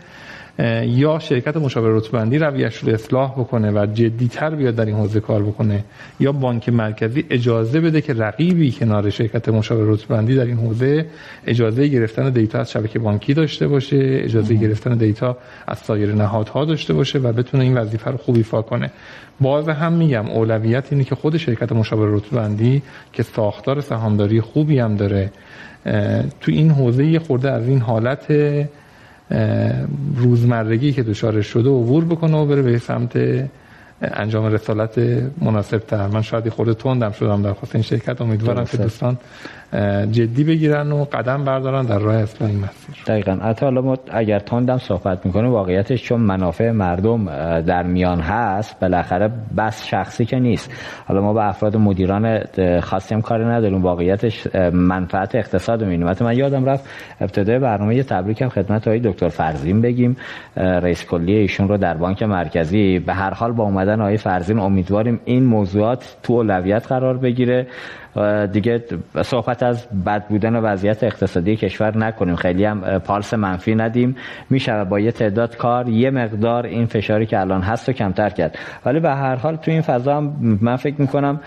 یا شرکت مشاور رتبندی رویش رو اصلاح بکنه و جدیتر بیاد در این حوزه کار بکنه یا بانک مرکزی اجازه بده که رقیبی کنار شرکت مشاور رتبندی در این حوزه اجازه گرفتن دیتا از شبکه بانکی داشته باشه اجازه گرفتن دیتا از سایر نهادها داشته باشه و بتونه این وظیفه رو خوب ایفا کنه. باز هم میگم اولویت اینه که خود شرکت مشاور رتبندی که ساختار سهامداری خوبی هم داره تو این حوزه خورده از این حالت روزمرگی که دچارش شده عبور بکنه و بره به سمت انجام رسالت مناسب تر. من شاید خورده تندم شدم در خواست این شرکت. امیدوارم که دوستان جدی بگیرن و قدم بردارن در راه اصلاح این مسیر. دقیقا. حتی حالا ما اگر تندم صحبت می‌کنه واقعیتش چون منافع مردم در میان هست بالاخره بس شخصی که نیست. حالا ما به افراد مدیران خاصی هم کاری نداریم. واقعیتش منفعت اقتصاد مینومت من یادم رفت ابتدای برنامه یه تبریکم خدمت های دکتر فرزین بگیم. رئیس کلی ایشون رو در بانک مرکزی. به هر حال با اومدن آقای فرزین امیدواریم این موضوعات تو اولویت قرار بگیره. دیگه صحبت از بد بودن و وضعیت اقتصادی کشور نکنیم. خیلی هم پالس منفی ندیم. میشه با یه تعداد کار یه مقدار این فشاری که الان هست رو کمتر کرد. ولی به هر حال تو این فضا من فکر می‌کنم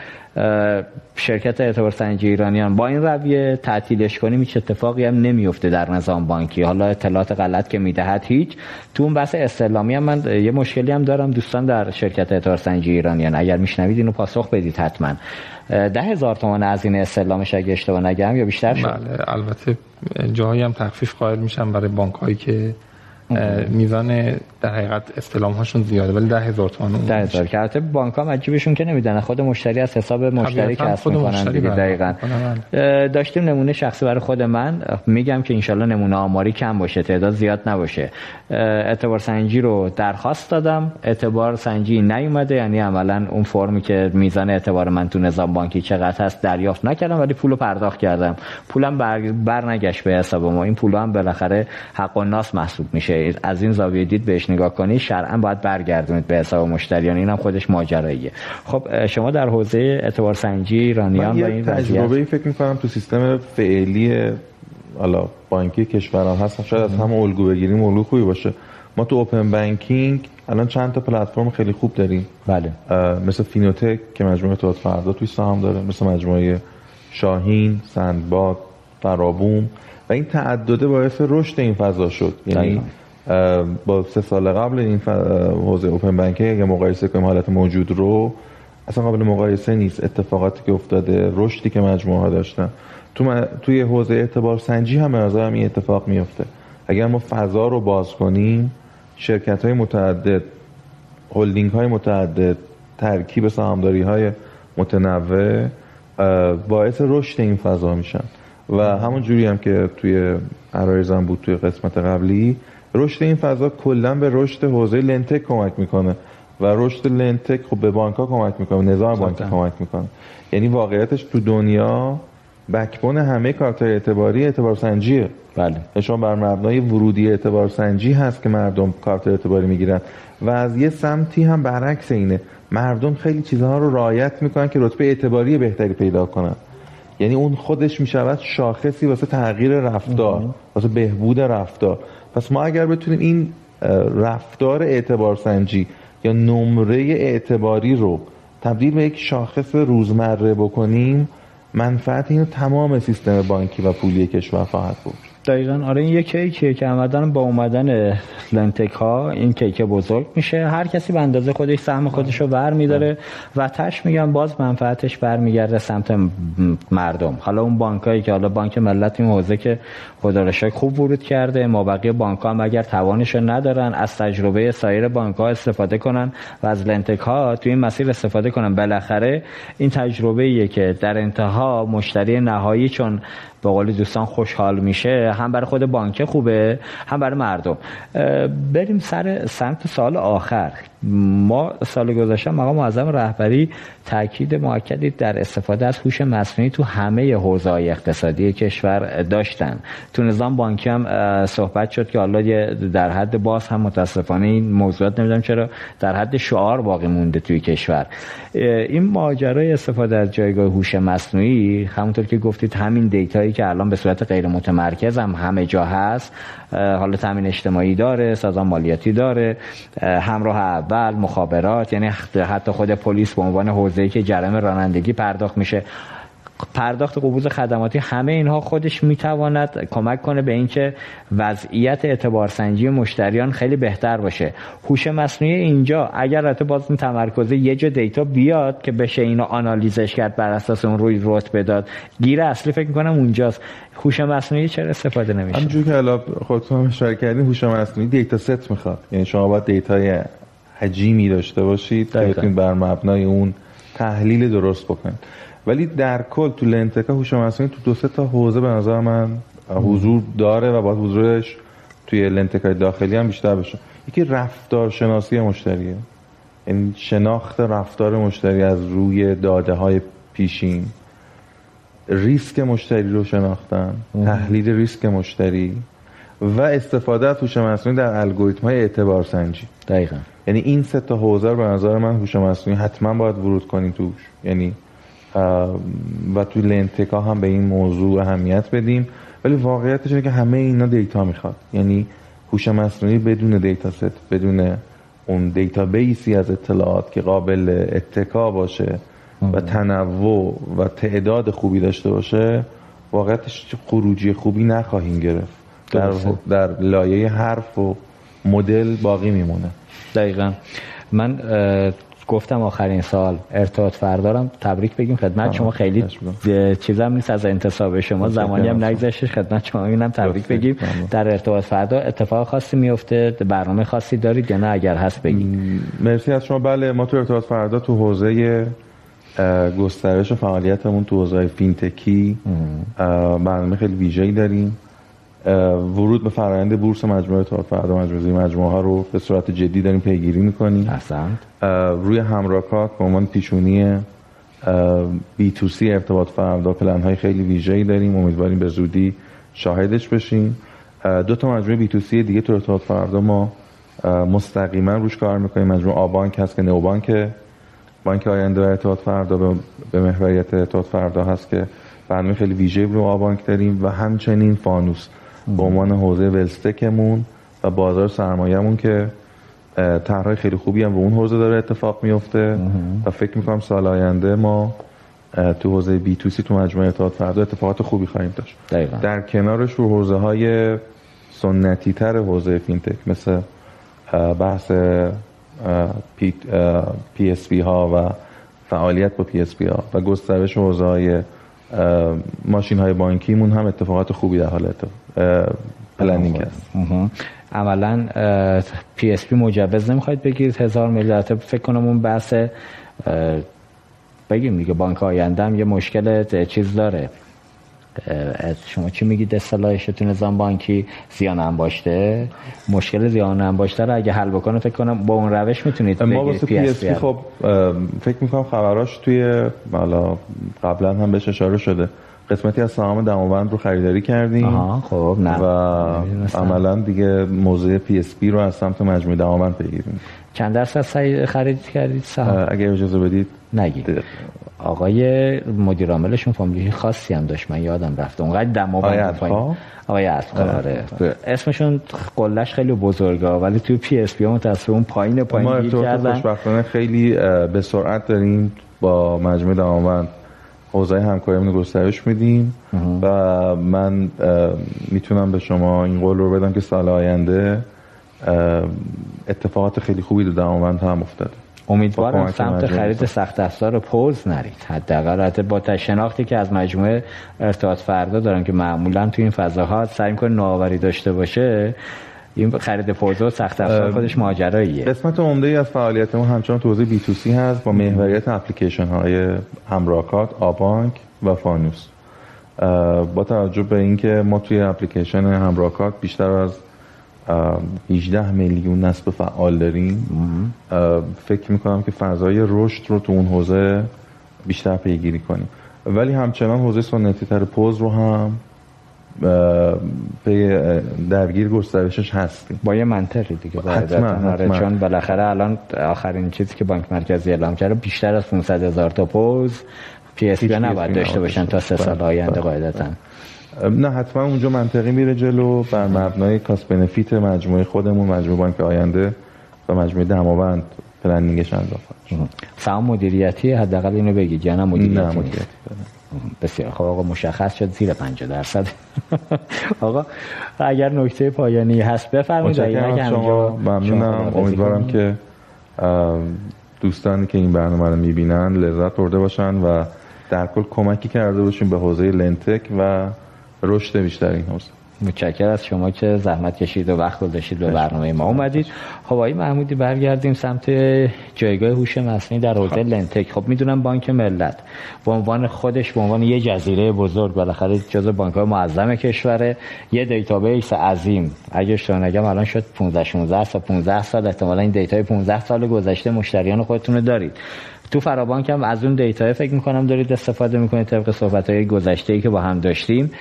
شرکت اعتبار سنجی ایرانیان. با این رویه تعطیلش کنیم هیچ اتفاقی هم نمیفته در نظام بانکی. حالا اطلاعات غلط که می‌دهد هیچ. تو اون بحث استعلامی هم من یه مشکلی هم دارم دوستان در شرکت اعتبار سنجی ایرانیان. اگر میشنوید اینو پاسخ بدید حتما. ده هزار تومان از این استعلامش اگه اشتباه نگم یا بیشتر شد؟ بله البته جایی هم تخفیف قائل میشم برای بانک هایی که میزان در حقیقت استلام هاشون زیاده ولی ده هزار تومان ده هزار. که البته بانک ها مجیبشون که نمیدن خود مشتری از حساب مشتری کسب می‌کنن دیگه دقیقا. داشتیم نمونه شخصی برای خود من. میگم که انشالله نمونه آماری کم باشه تعداد زیاد نباشه. اعتبار سنجی رو درخواست دادم. اعتبار سنجی نیومده یعنی عملا اون فرمی که میزان اعتبار من تو نظام بانکی چقدر هست دریافت نکردم ولی پولو پرداخت کردم. پولم بر, بر نگشت به حساب ما. این پول هم بالاخره حق و ناس محسوب میشه. از این زاویه دید بهش نگاه کنی شرعا باید برگردونید به حساب مشتریان. اینم خودش ماجراییه. خب شما در حوزه اعتبار سنجی ایرانیان و این تجربه فکر می‌کنم تو سیستم فعلی حالا بانکی کشوران هست شاید از هم الگو بگیریم الگو خوبی باشه. ما تو اوپن بانکینگ الان چند تا پلتفرم خیلی خوب داریم. بله. مثل فینوتک که مجموعه تو فردا توی سهام داره مثل مجموعه شاهین سندباد فرابوم و این تعدده باعث رشد این فضا شد. یعنی با سه سال قبل این حوزه اوپن بانکینگ اگه مقایسه کنیم حالت موجود رو اصلا قابل مقایسه نیست. اتفاقاتی که افتاده رشدی که مجموعه ها داشتن. تو توی حوزه اعتبار سنجی هم به این اتفاق میفته اگر ما فضا رو باز کنیم شرکت های متعدد هلدینگ های متعدد ترکیب سهامداری های متنوع باعث رشد این فضا میشن. و همون جوری هم که توی عرایزم بود توی قسمت قبلی رشد این فضا کلا به رشد حوزه لنتک کمک می‌کنه و رشد لنتک خب به بانک ها کمک می‌کنه نظام بانکی کمک می‌کنه. یعنی واقعیتش تو دنیا بکبون همه کارت اعتباری اعتبار سنجیه. بله. شما بر مبنای ورودی اعتبار سنجی هست که مردم کارت اعتباری می‌گیرن و از یه سمتی هم برعکس اینه. مردم خیلی چیزها رو رعایت می‌کنن که رتبه اعتباری بهتری پیدا کنن. یعنی اون خودش می‌شود شاخصی واسه تغییر رفتار واسه بهبود رفتار. پس ما اگر بتونیم این رفتار اعتبار سنجی یا نمره اعتباری رو تبدیل به یک شاخص روزمره بکنیم منفعت اینو تمام سیستم بانکی و پولی کشور خواهد بود. دقیقا. آره این یه کیکیه که آمدن با اومدن لنتک ها این کیک بزرگ میشه. هر کسی به اندازه خودش سهم خودش رو ور میداره و تش میگم باز منفعتش برمیگرده سمت مردم. حالا اون بانکایی که حالا بانک ملت این حوزه که خدا خوب ورود کرده ما بقیه بانک ها هم اگر توانش ندارن از تجربه سایر بانک ها استفاده کنن و از لنتک ها توی این مسیر استفاده کنن. بالاخره این تجربه که در انتها مشتری نهایی چون به قول دوستان خوشحال میشه. هم برای خود بانک خوبه هم برای مردم. بریم سر سمت سال آخر. ما سال گذشته مقام معظم رهبری تاکید مؤکدی در استفاده از هوش مصنوعی تو همه حوزه اقتصادی کشور داشتن. تو نظام بانکی هم صحبت شد که حالا در حد باز هم متاسفانه این موضوعات نمی‌دونم چرا در حد شعار باقی مونده توی کشور. این ماجرای استفاده از جایگاه هوش مصنوعی همونطور که گفتید همین دیتایی که الان به صورت غیر متمرکز هم همه جا هست حالا تامین اجتماعی داره سازمان مالیاتی داره همراه اول مخابرات یعنی حتی خود پلیس به عنوان حوزه‌ای که جرم رانندگی پرداخت میشه. پرداخت قبوز خدماتی همه اینها خودش می‌تواند کمک کنه به اینکه وضعیت اعتبارسنجی مشتریان خیلی بهتر باشه. هوش مصنوعی اینجا اگر البته باز این تمرکز یه جا data بیاد که بشه اینو آنالیزش کرد بر اساس اون روی رتبه داد گیر اصلی فکر می‌کنم اونجاست. هوش مصنوعی چرا استفاده نمیشه؟ همونجوری که الان خودتون اشاره کردین هوش مصنوعی data set می‌خواد. یعنی شما باید data ی حجیمی داشته باشید که بتونید بر مبنای اون تحلیل درست بکنید. ولی در کل تو لنتکا هوش مصنوعی تو دو سه تا حوزه به نظر من حضور داره و باید حضورش توی لنتکای داخلی هم بیشتر بشه. یکی رفتار شناسی مشتریه. یعنی شناخت رفتار مشتری از روی داده های پیشین. ریسک مشتری رو شناختن تحلیل ریسک مشتری و استفاده از هوش مصنوعی در الگوریتم های اعتبار سنجی. دقیقا. یعنی این سه تا حوزه رو به نظر من هوش مصنوعی حتما باید ورود کنیم توش. یعنی و تو لنتکا هم به این موضوع اهمیت بدیم. ولی واقعیتش اینه که همه اینا دیتا می‌خواد. یعنی هوش مصنوعی بدون دیتا ست بدون اون بیسی از اطلاعات که قابل اتکا باشه و تنوع و تعداد خوبی داشته باشه واقعیتش خروجی خوبی نخواهیم گرفت. در, در لایه حرف و مدل باقی میمونه. دقیقا. من گفتم آخرین سال ارتباط فردارم تبریک بگیم خدمت شما. خیلی چیزم نیست از انتصاب شما. زمانی هم نگذشتش خدمت شما اینم تبریک بگیم. در ارتباط فردا اتفاق خاصی میفته برنامه خاصی دارید یا نه اگر هست بگید. مرسی از شما. بله ما تو ارتباط فردا تو حوزه گسترش فعالیتمون تو حوزه فینتکی برنامه خیلی ویژه‌ای داریم. ورود به فرآیند بورس مجموعه تا فردا مجموعه مجموعه ها رو به صورت جدی داریم پیگیری می‌کنیم. احسنت روی همراکات به عنوان پیشونی بی تو سی ارتباط فردا پلن های خیلی ویژه‌ای داریم. امیدواریم به زودی شاهدش بشیم. دو تا مجموعه بی تو سی دیگه تو ارتباط فردا ما مستقیما روش کار می‌کنیم. مجموعه آبانک هست که نوبانک بانک. آینده و ارتباط فردا به محوریت ارتباط فردا هست که برنامه خیلی ویژه رو آبانک داریم. و همچنین فانوس. به عنوان حوزه WealthTech مون و بازار سرمایهمون که طرحهای خیلی خوبی هم به اون حوزه داره اتفاق میفته و فکر می‌کنم سال آینده ما تو حوزه B2C تو مجموعه اتحاد فردا اتفاقات خوبی خواهیم داشت. دقیقا. در کنارش رو حوزه های سنتی تر حوزه FinTech مثل بحث P, PSP ها و فعالیت با PSP ها و گسترش حوزه های ماشین های بانکیمون هم اتفاقات خوبی در حال planning هست عملا PSP مجوز نمی‌خواید بگیرید هزار میلیارد. فکر کنم اون بحث بگیم دیگه بانک آینده هم یه مشکل چیز داره. شما چی میگید اصطلاحش تو نظام بانکی؟ زیان انباشته؟ مشکل زیان انباشته رو اگه حل بکنه فکر کنم با اون روش می‌تونید ما واسه PSP خب فکر می‌کنم خبراش توی حالا قبلا هم بهش اشاره شده. قسمتی از سهام دماوند رو خریداری کردیم آها خب نه. و عملا دیگه موضوع PSP رو از سمت مجموعه دماوند بگیریم. چند درصد خرید کردید سهام؟ اگه اجازه بدید. نگید. آقای مدیر عاملشون فامیلی خاصی هم داشت من یادم رفت اونقدر دماوند آقای آره. اسمشون قلش خیلی بزرگه ولی توی PSP متاسفانه اون پایین پایین ما خوشبختانه خیلی به سرعت داریم با مجموعه دماوند. حوزه همکاریمون گسترش میدیم و من می‌تونم به شما این قول رو بدم که سال آینده اتفاقات خیلی خوبی در دماوند هم افتاده. امیدوارم سمت خرید سخت افزار پوز نرید. حداقل با شناختی که از مجموعه ارتباط فردا دارن که معمولا تو این فضاها سعی می‌کنه نوآوری داشته باشه این خرید پوز و سخت افزار خودش ماجراییه. قسمت عمده از فعالیت ما همچنان تو حوزه بی تو سی هست با محوریت اپلیکیشن های همراکات آبانک و فانوس. با توجه به اینکه ما توی اپلیکیشن همراکات بیشتر از 18 میلیون نصب فعال داریم فکر می‌کنم که فضای رشد رو تو اون حوزه بیشتر پیگیری کنیم. ولی همچنان حوزه سنتی تر پوز رو هم به درگیر گسترشش هستیم. با یه منطقی دیگه حتما, حتما. چون بالاخره الان آخرین چیزی که بانک مرکزی اعلام کرده بیشتر از 500 هزار تا پوز PSP نباید داشته باشن تا سه سال آینده قاعدتا. نه حتما اونجا منطقی میره جلو بر مبنای cost benefit مجموعه خودمون مجموعه بانک آینده و مجموعه دماوند پلنینگش انجام سهام مدیریتی حداقل اینو بگید یا نه مدیریتی, نه مدیریتی. بسیار خب آقا مشخص شد زیر 50 درصد. <laughs> آقا اگر نکته پایانی هست بفرمایید. شما ممنونم. امیدوارم که دوستانی که این برنامه رو می‌بینن لذت برده باشن و در کل کمکی کرده باشیم به حوزه لنتک و رشد بیشتر این حوزه. متشکر از شما که زحمت کشید و وقت گذاشتید به برنامه ما اومدید. خب آقای محمودی برگردیم سمت جایگاه هوش مصنوعی در حوزه خب. LendTech. خب می‌دونم بانک ملت به عنوان خودش به عنوان یه جزیره بزرگ بالاخره جزو بانک های معظم کشوره یه database عظیم. اگه اشتباه نگم الان شد 15 16 تا 15 سال. احتمالاً این data ی 15 سال گذشته مشتریان خودتون رو دارید. تو فرابانک هم از اون data فکر می‌کنم دارید استفاده می‌کنید طبق صحبت های گذشته ای که با هم داشتیم.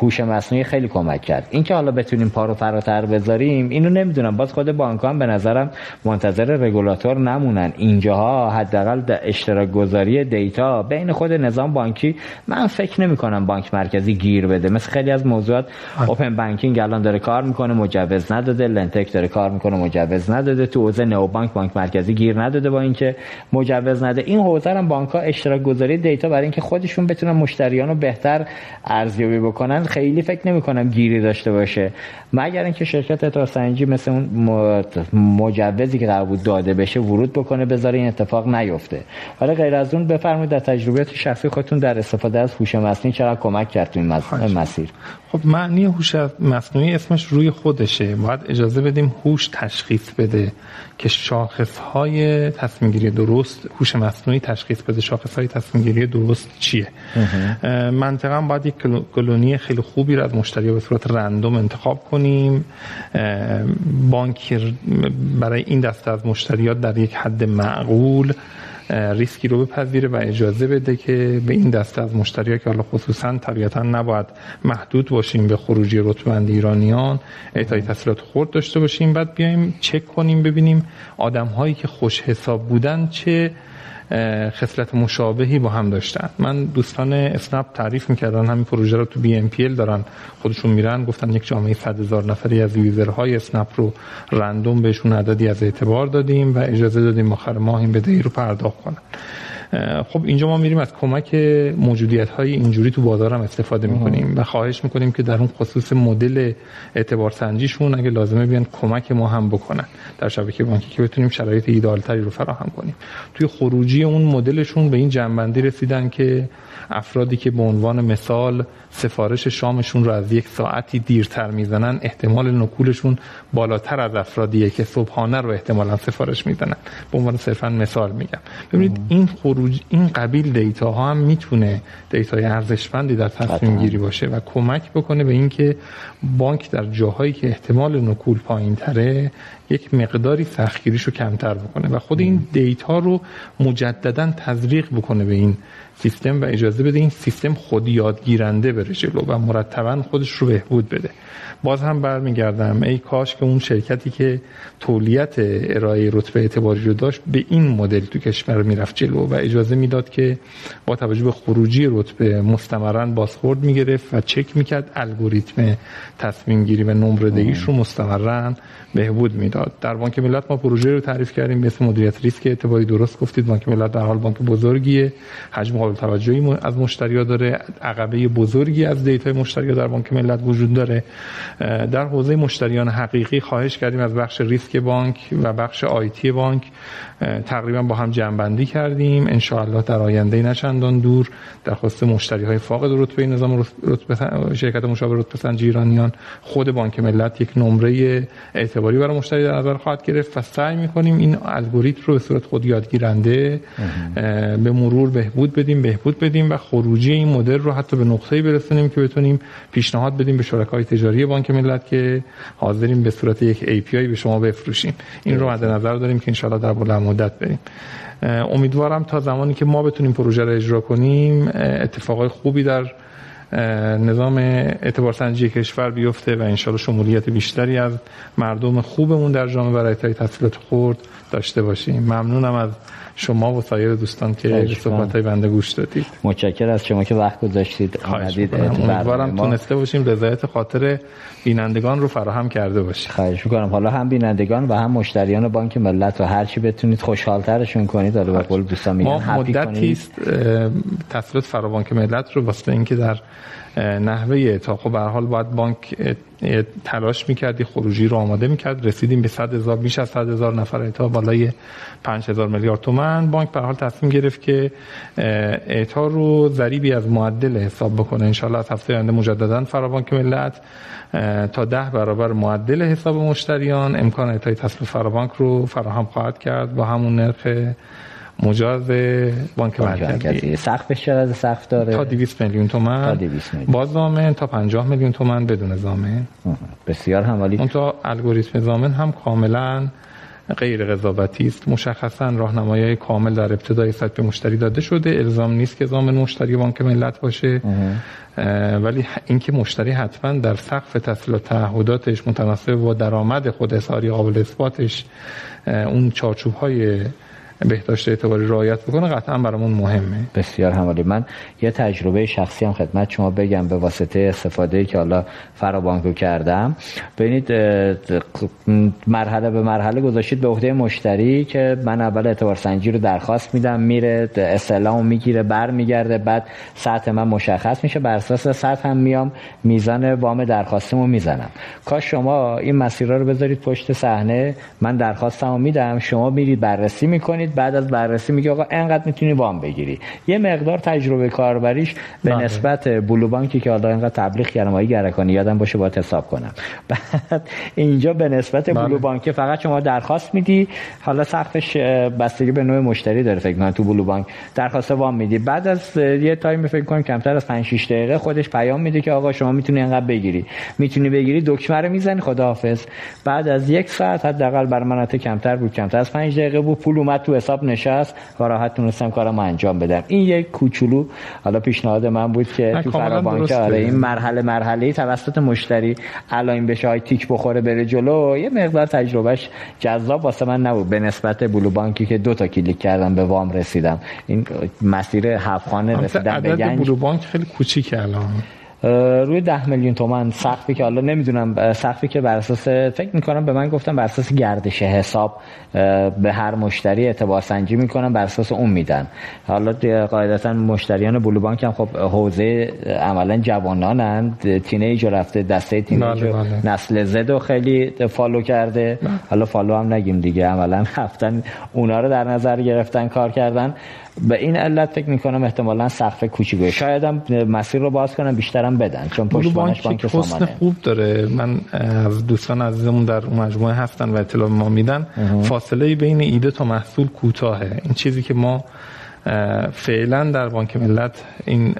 هوش مصنوعی خیلی کمک کرد. این که حالا بتونیم پارو فراتر بذاریم اینو نمی‌دونم. باز خود بانک هم به نظرم منتظر رگولاتور نمونن. اینجاها حداقل اشتراک گذاری data بین خود نظام بانکی من فکر نمی کنم بانک مرکزی گیر بده. مثل خیلی از موضوعات open banking الان داره کار می‌کنه مجوز نداده. LendTech داره کار می‌کنه مجوز نداده. تو حوزه نو بانک بانک مرکزی گیر نداده با اینکه مجوز نده. این حوزه هم بانک ها اشتراک گذاری data برای اینکه خودشون بتونن مشتریان رو بهتر ارزیابی بکنن. خیلی فکر نمی کنم گیری داشته باشه. مگر اینکه شرکت اطلاع سنجی مثل اون مجوزی که قرار بود داده بشه ورود بکنه بذاره این اتفاق نیفته. حالا غیر از اون بفرمایید در تجربیات شخصی خودتون در استفاده از هوش مصنوعی چقدر کمک کرد تو این مسیر؟ خب معنی هوش مصنوعی اسمش روی خودشه. باید اجازه بدیم هوش تشخیص بده که شاخص های تصمیم گیری درست هوش مصنوعی تشخیص بده شاخص های تصمیم گیری درست چیه منطقا باید یک کلونی خیلی خوبی رو از مشتری به صورت رندوم انتخاب کنیم. بانک برای این دسته از مشتریات در یک حد معقول ریسکی رو بپذیره و اجازه بده که به این دسته از مشتری که حالا خصوصا طبیعتا نباید محدود باشیم به خروجی رتبند ایرانیان اعطای تسهیلات خورد داشته باشیم. بعد بیایم چک کنیم ببینیم آدم هایی که خوش حساب بودن چه خصلت مشابهی با هم داشتن. من دوستان اسنپ تعریف می‌کردن همین پروژه رو تو BNPL دارن. خودشون میرن گفتن یک جامعه 100 هزار نفری از user های اسنپ رو random بهشون عددی از اعتبار دادیم و اجازه دادیم آخر ماه این بدهی رو پرداخت کنن. خب اینجا ما میریم از کمک موجودیت های اینجوری تو بازار هم استفاده می‌کنیم و خواهش می‌کنیم که در اون خصوص مدل اعتبار سنجیشون اگه لازمه بیان کمک ما هم بکنن. در شبکه بانکی که بتونیم شرایط ایدالتری رو فراهم کنیم. توی خروجی اون مدلشون به این جمع‌بندی رسیدن که افرادی که به عنوان مثال سفارش شامشون رو از یک ساعتی دیرتر می‌زنن احتمال نکولشون بالاتر از افرادیه که صبحانه رو احتمالا سفارش می‌زنن به عنوان صرفا مثال میگم. ببینید این خروج این قبیل data ها هم می‌تونه data ی ارزشمندی در تصمیم گیری باشه و کمک بکنه به اینکه بانک در جاهایی که احتمال نکول پایین تره یک مقداری سختگیریش رو کمتر بکنه. و خود این دیتا رو مجددا تزریق بکنه به این سیستم و اجازه بده این سیستم خود یادگیرنده بره جلو و مرتبا خودش رو بهبود بده. باز هم برمیگردم. ای کاش که اون شرکتی که تولیت ارائه رتبه اعتباری رو داشت به این مدل تو کشور می‌رفت جلو و اجازه می‌داد که با توجه به خروجی رتبه مستمرا بازخورد می‌گرفت و چک می‌کرد الگوریتم تصمیم گیری و نمره‌دهیش رو مستمرا بهبود می‌داد. در بانک ملت ما پروژه رو تعریف کردیم به اسم مدیریت ریسک اعتباری. درست گفتید. بانک ملت به هر حال بانک بزرگیه. حجم قابل توجهی از مشتری داره عقبه بزرگی از data ی مشتری در بانک ملت وجود داره. در حوزه مشتریان حقیقی خواهش کردیم از بخش ریسک بانک و بخش IT بانک تقریبا با هم جمع‌بندی کردیم. ان‌شاءالله در آینده نچندان دور در خصوص مشتری های فاقد رتبه نظام رتبه شرکت مشابه رتبه سنجی ایرانیان خود بانک ملت یک نمره اعتباری برای مشتری در نظر خواهد گرفت و سعی می‌کنیم این الگوریتم رو به صورت خود یادگیرنده به مرور بهبود بدیم. بهبود بدیم و خروجی این مدل رو حتی به نقطه‌ای برسونیم که بتونیم پیشنهاد بدیم به شرکای تجاری بانک ملت که حاضریم به صورت یک API به شما بفروشیم. این رو مد نظر داریم که انشالله در بلند مدت بریم. امیدوارم تا زمانی که ما بتونیم پروژه رو اجرا کنیم اتفاقای خوبی در نظام اعتبار سنجی کشور بیفته و انشالله شمولیت بیشتری از مردم خوبمون در جامعه برای تحصیلات خورد داشته باشیم. ممنونم از شما و سایر دوستان که به صحبت های بنده گوش دادید. متشکر از شما که وقت گذاشتید. اومدید امیدوارم تونسته باشیم رضایت خاطر بینندگان رو فراهم کرده باشیم. خواهش می‌کنم. حالا هم بینندگان و هم مشتریان بانک ملت و هر چی بتونید خوشحالترشون کنید. حالا به قول دوستان میگن ما مدتی است تسلط فرابانک ملت رو واسه اینکه در نحوه تا خب به حال باید بانک تلاش می‌کردی خروجی رو آماده می‌کرد. رسیدیم به 100 هزار بیش از 100 هزار نفر تا بالای 5000 میلیارد تومان. بانک به حال تصمیم گرفت که اعطا رو ضریبی از معدل حساب بکنه. انشالله از هفته آینده مجددا فرابانک ملت تا ده برابر معدل حساب مشتریان امکان اعطای تسلط فرابانک رو فراهم خواهد کرد. با همون نرخ مجاز بانک مرکزی. سقفش چقدر سقف داره؟ تا 200 میلیون تومان تا 200 میلیون. با زامن تا 50 میلیون تومان بدون زامن. بسیار همالی اون تا الگوریتم زامن هم کاملا غیر قضاوتی است. مشخصا راهنمایی کامل در ابتدای سایت به مشتری داده شده. الزام نیست که زامن مشتری بانک ملت باشه. ولی اینکه مشتری حتما در سقف تسهیلات تعهداتش متناسب با درآمد خود اظهاری قابل اثباتش اون چارچوب های بهداشت اعتباری رعایت بکنه قطعا برامون مهمه. بسیار همالی. من یه تجربه شخصی هم خدمت شما بگم به واسطه استفاده که حالا فرابانکو کردم. ببینید مرحله به مرحله گذاشتید به عهده مشتری که من اول اعتبار سنجی رو درخواست میدم میره استعلام می‌گیره بر میگرده بعد سطح من مشخص میشه بر اساس سطح هم میام میزان وام درخواستمو می‌زنم. کاش شما این مسیرها رو بذارید پشت صحنه من درخواستمو میدم شما میرید بررسی می‌کنید بعد از بررسی میگه آقا انقدر می‌تونی وام بگیری. یه مقدار تجربه کاربریش به بله. نسبت بلو بانکی که حالا اینقدر تبلیغ کردم آقای گرکانی یادم باشه با حساب کنم. <laughs> بعد اینجا به نسبت بله. بلو بانک فقط شما درخواست میدی حالا سقفش بستگی به نوع مشتری داره فکر کنم تو بلو بانک درخواست وام میدی. بعد از یه تایم فکر کنم کمتر از 5 6 دقیقه خودش پیام میده که آقا شما می‌تونی انقدر بگیری. می‌تونی بگیری دکمه رو می‌زنی خداحافظ. بعد از یک ساعت حداقل بر مناطق کمتر بود کمتر از 5 دقیقه بود پول اومد تو حساب نشست و راحت تونستم کارم انجام بدم. این یک کوچولو. حالا پیشنهاد من بود که تو فرابانک آره این مرحله مرحله توسط مشتری الاین بشه های تیک بخوره بره جلو یه مقدار تجربهش جذاب واسه من نبود. به نسبت بلو بانکی که دو تا کلیک کردم به وام رسیدم. این مسیر هفت خانه رسیدم به گنج. بلو بانک خیلی کوچیکه الان. روی ده میلیون تومن سقفی که حالا نمی‌دونم سقفی که بر اساس فکر می‌کنم به من گفتم بر اساس گردش حساب به هر مشتری اعتبار سنجی می‌کنم بر اساس اون میدن حالا قاعدتا مشتریان بلو بانک هم خب حوزه عملا جوانانند teenage رفته دسته teenage بله بله. نسل زد خیلی follow کرده بله. حالا follow هم نگیم دیگه عملا <laughs> رفتن اونا رو در نظر گرفتن کار کردن به این علت فکر می‌کنم احتمالا سقف کوچیکه. شاید هم مسیر رو باز کنم بیشترم بدن چون پشتوانش بانک حسن خوب داره. من از دوستان عزیزمون در مجموعه هستن و اطلاع ما میدن. فاصله بین ایده تا محصول کوتاهه. این چیزی که ما فعلا در بانک ملت این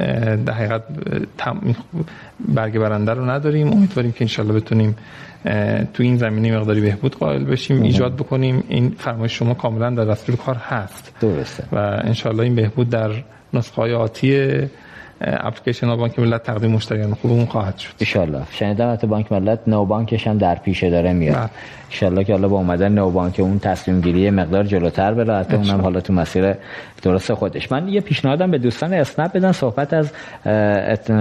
در حقیقت برگ برنده رو نداریم. امیدواریم که انشالله بتونیم تو این زمینه مقداری بهبود قائل بشیم ایجاد بکنیم. این فرمایش شما کاملا در دستور کار هست. درسته. و انشالله این بهبود در نسخه های آتی اپلیکیشن بانک ملت تقدیم مشتریان خوبمون خواهد شد. ان شنیدم بانک ملت نو بانکش هم در پیشه داره میاد. بله. انشالله که حالا با اومدن نو بانک اون تصمیم گیری مقدار جلوتر بره حتی اونم حالا تو مسیر درست خودش. من یه پیشنهادم به دوستان اسنپ بدن صحبت از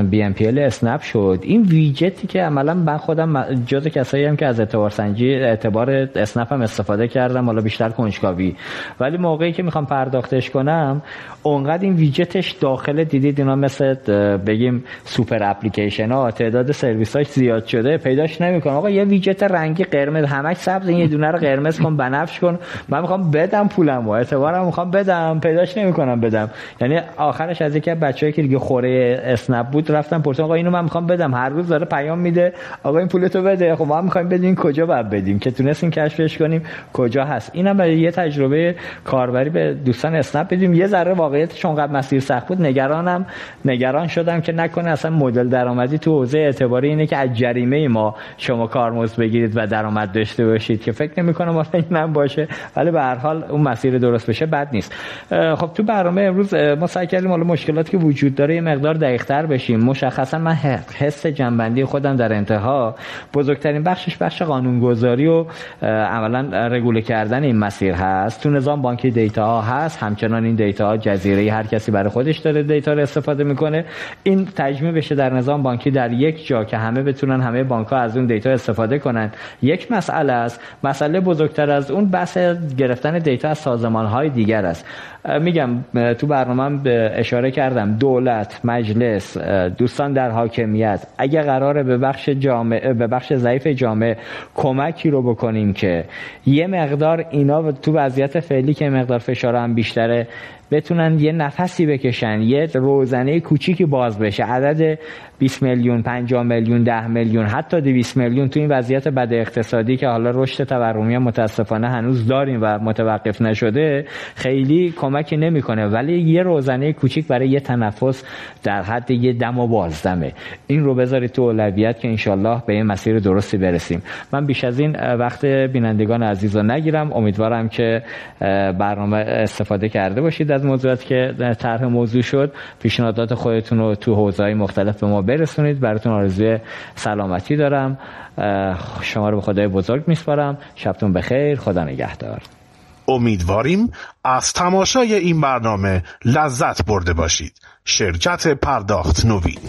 BNPL اسنپ شد. این ویجتی که عملا من خودم جز کسایی هم که از اعتبار سنجی اعتبار اسنپ هم استفاده کردم حالا بیشتر کنجکاوی. ولی موقعی که می‌خوام پرداختش کنم اونقدر این ویجتش داخل دیدید اینا مثل بگیم سوپر اپلیکیشن ها تعداد سرویس هاش زیاد شده پیداش نمی‌کنم آقا یه ویجت رنگی قرمز همش سبز این یه دونه رو قرمز کن بنفش کن. من می‌خوام بدم پولم و اعتبارم می‌خوام بدم. پیداش نمی‌کنم بدم. یعنی آخرش از یکی بچه‌ای که دیگه خوره اسنپ بود رفتم پرسیدم آقا اینو من می‌خوام بدم. هر روز داره پیام میده. آقا این پولتو بده. خب ما می‌خوایم بدیم. کجا باید بدیم؟ که تونستیم کشفش کنیم. کجا هست؟ اینم برای یه تجربه کاربری به دوستان اسنپ بدیم. یه ذره واقعیتش اونقدر مسیر سخت بود. نگرانم. نگران شدم که نکنه اصلا مدل درآمدی تو حوزه اعتباری اینه که از جریمه ما شما کارمزد بگیرید و درآمد داشته باشید که فکر نمی کنم اینم باشه. ولی به هر حال اون مسیر درست بشه بد نیست. خب تو برنامه امروز ما سعی کردیم حالا مشکلاتی که وجود داره یه مقدار دقیق‌تر بشیم. مشخصا من حس جنبندی خودم در انتها. بزرگترین بخشش بخش قانونگذاری و عملا رگوله کردن این مسیر هست. تو نظام بانکی data ها هست. همچنان این data ها جزیره هر کسی برای خودش داره data رو استفاده می‌کنه. این تجمیع بشه در نظام بانکی در یک جا که همه بتونن همه بانک ها از اون data استفاده کنن. یک مسئله است. مسئله بزرگتر از اون بحث گرفتن data از سازمان های دیگر است. میگم تو برنامه به اشاره کردم. دولت مجلس دوستان در حاکمیت اگه قراره به بخش جامعه به بخش ضعیف جامعه کمکی رو بکنیم که یه مقدار اینا تو وضعیت فعلی که مقدار فشار هم بیشتره بتونن یه نفسی بکشن یه روزنه کوچیکی باز بشه. عدد 20 میلیون 50 میلیون 10 میلیون حتی 200 میلیون تو این وضعیت بد اقتصادی که حالا رشد تورمی متاسفانه هنوز داریم و متوقف نشده خیلی کمکی نمی‌کنه. ولی یه روزنه کوچیک برای یه تنفس در حد یه دم و بازدمه. این رو بذارید تو اولویت که انشالله به این مسیر درستی برسیم. من بیش از این وقت بینندگان عزیز رو نگیرم. امیدوارم که برنامه استفاده کرده باشید. از موضوعاتی که طرح موضوع شد پیشنهادات خودتون رو تو حوزه‌های مختلف به ما برسونید. براتون آرزوی سلامتی دارم. شما رو به خدای بزرگ میسپارم. شبتون بخیر. خدا نگهدار. امیدواریم از تماشای این برنامه لذت برده باشید. شرکت پرداخت نوین.